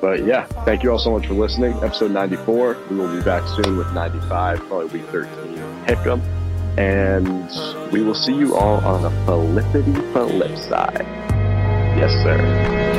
But yeah, thank you all so much for listening. Episode 94. We will be back soon with 95, probably week 13. Pick 'em. And we will see you all on the flippity flip side. Yes, sir.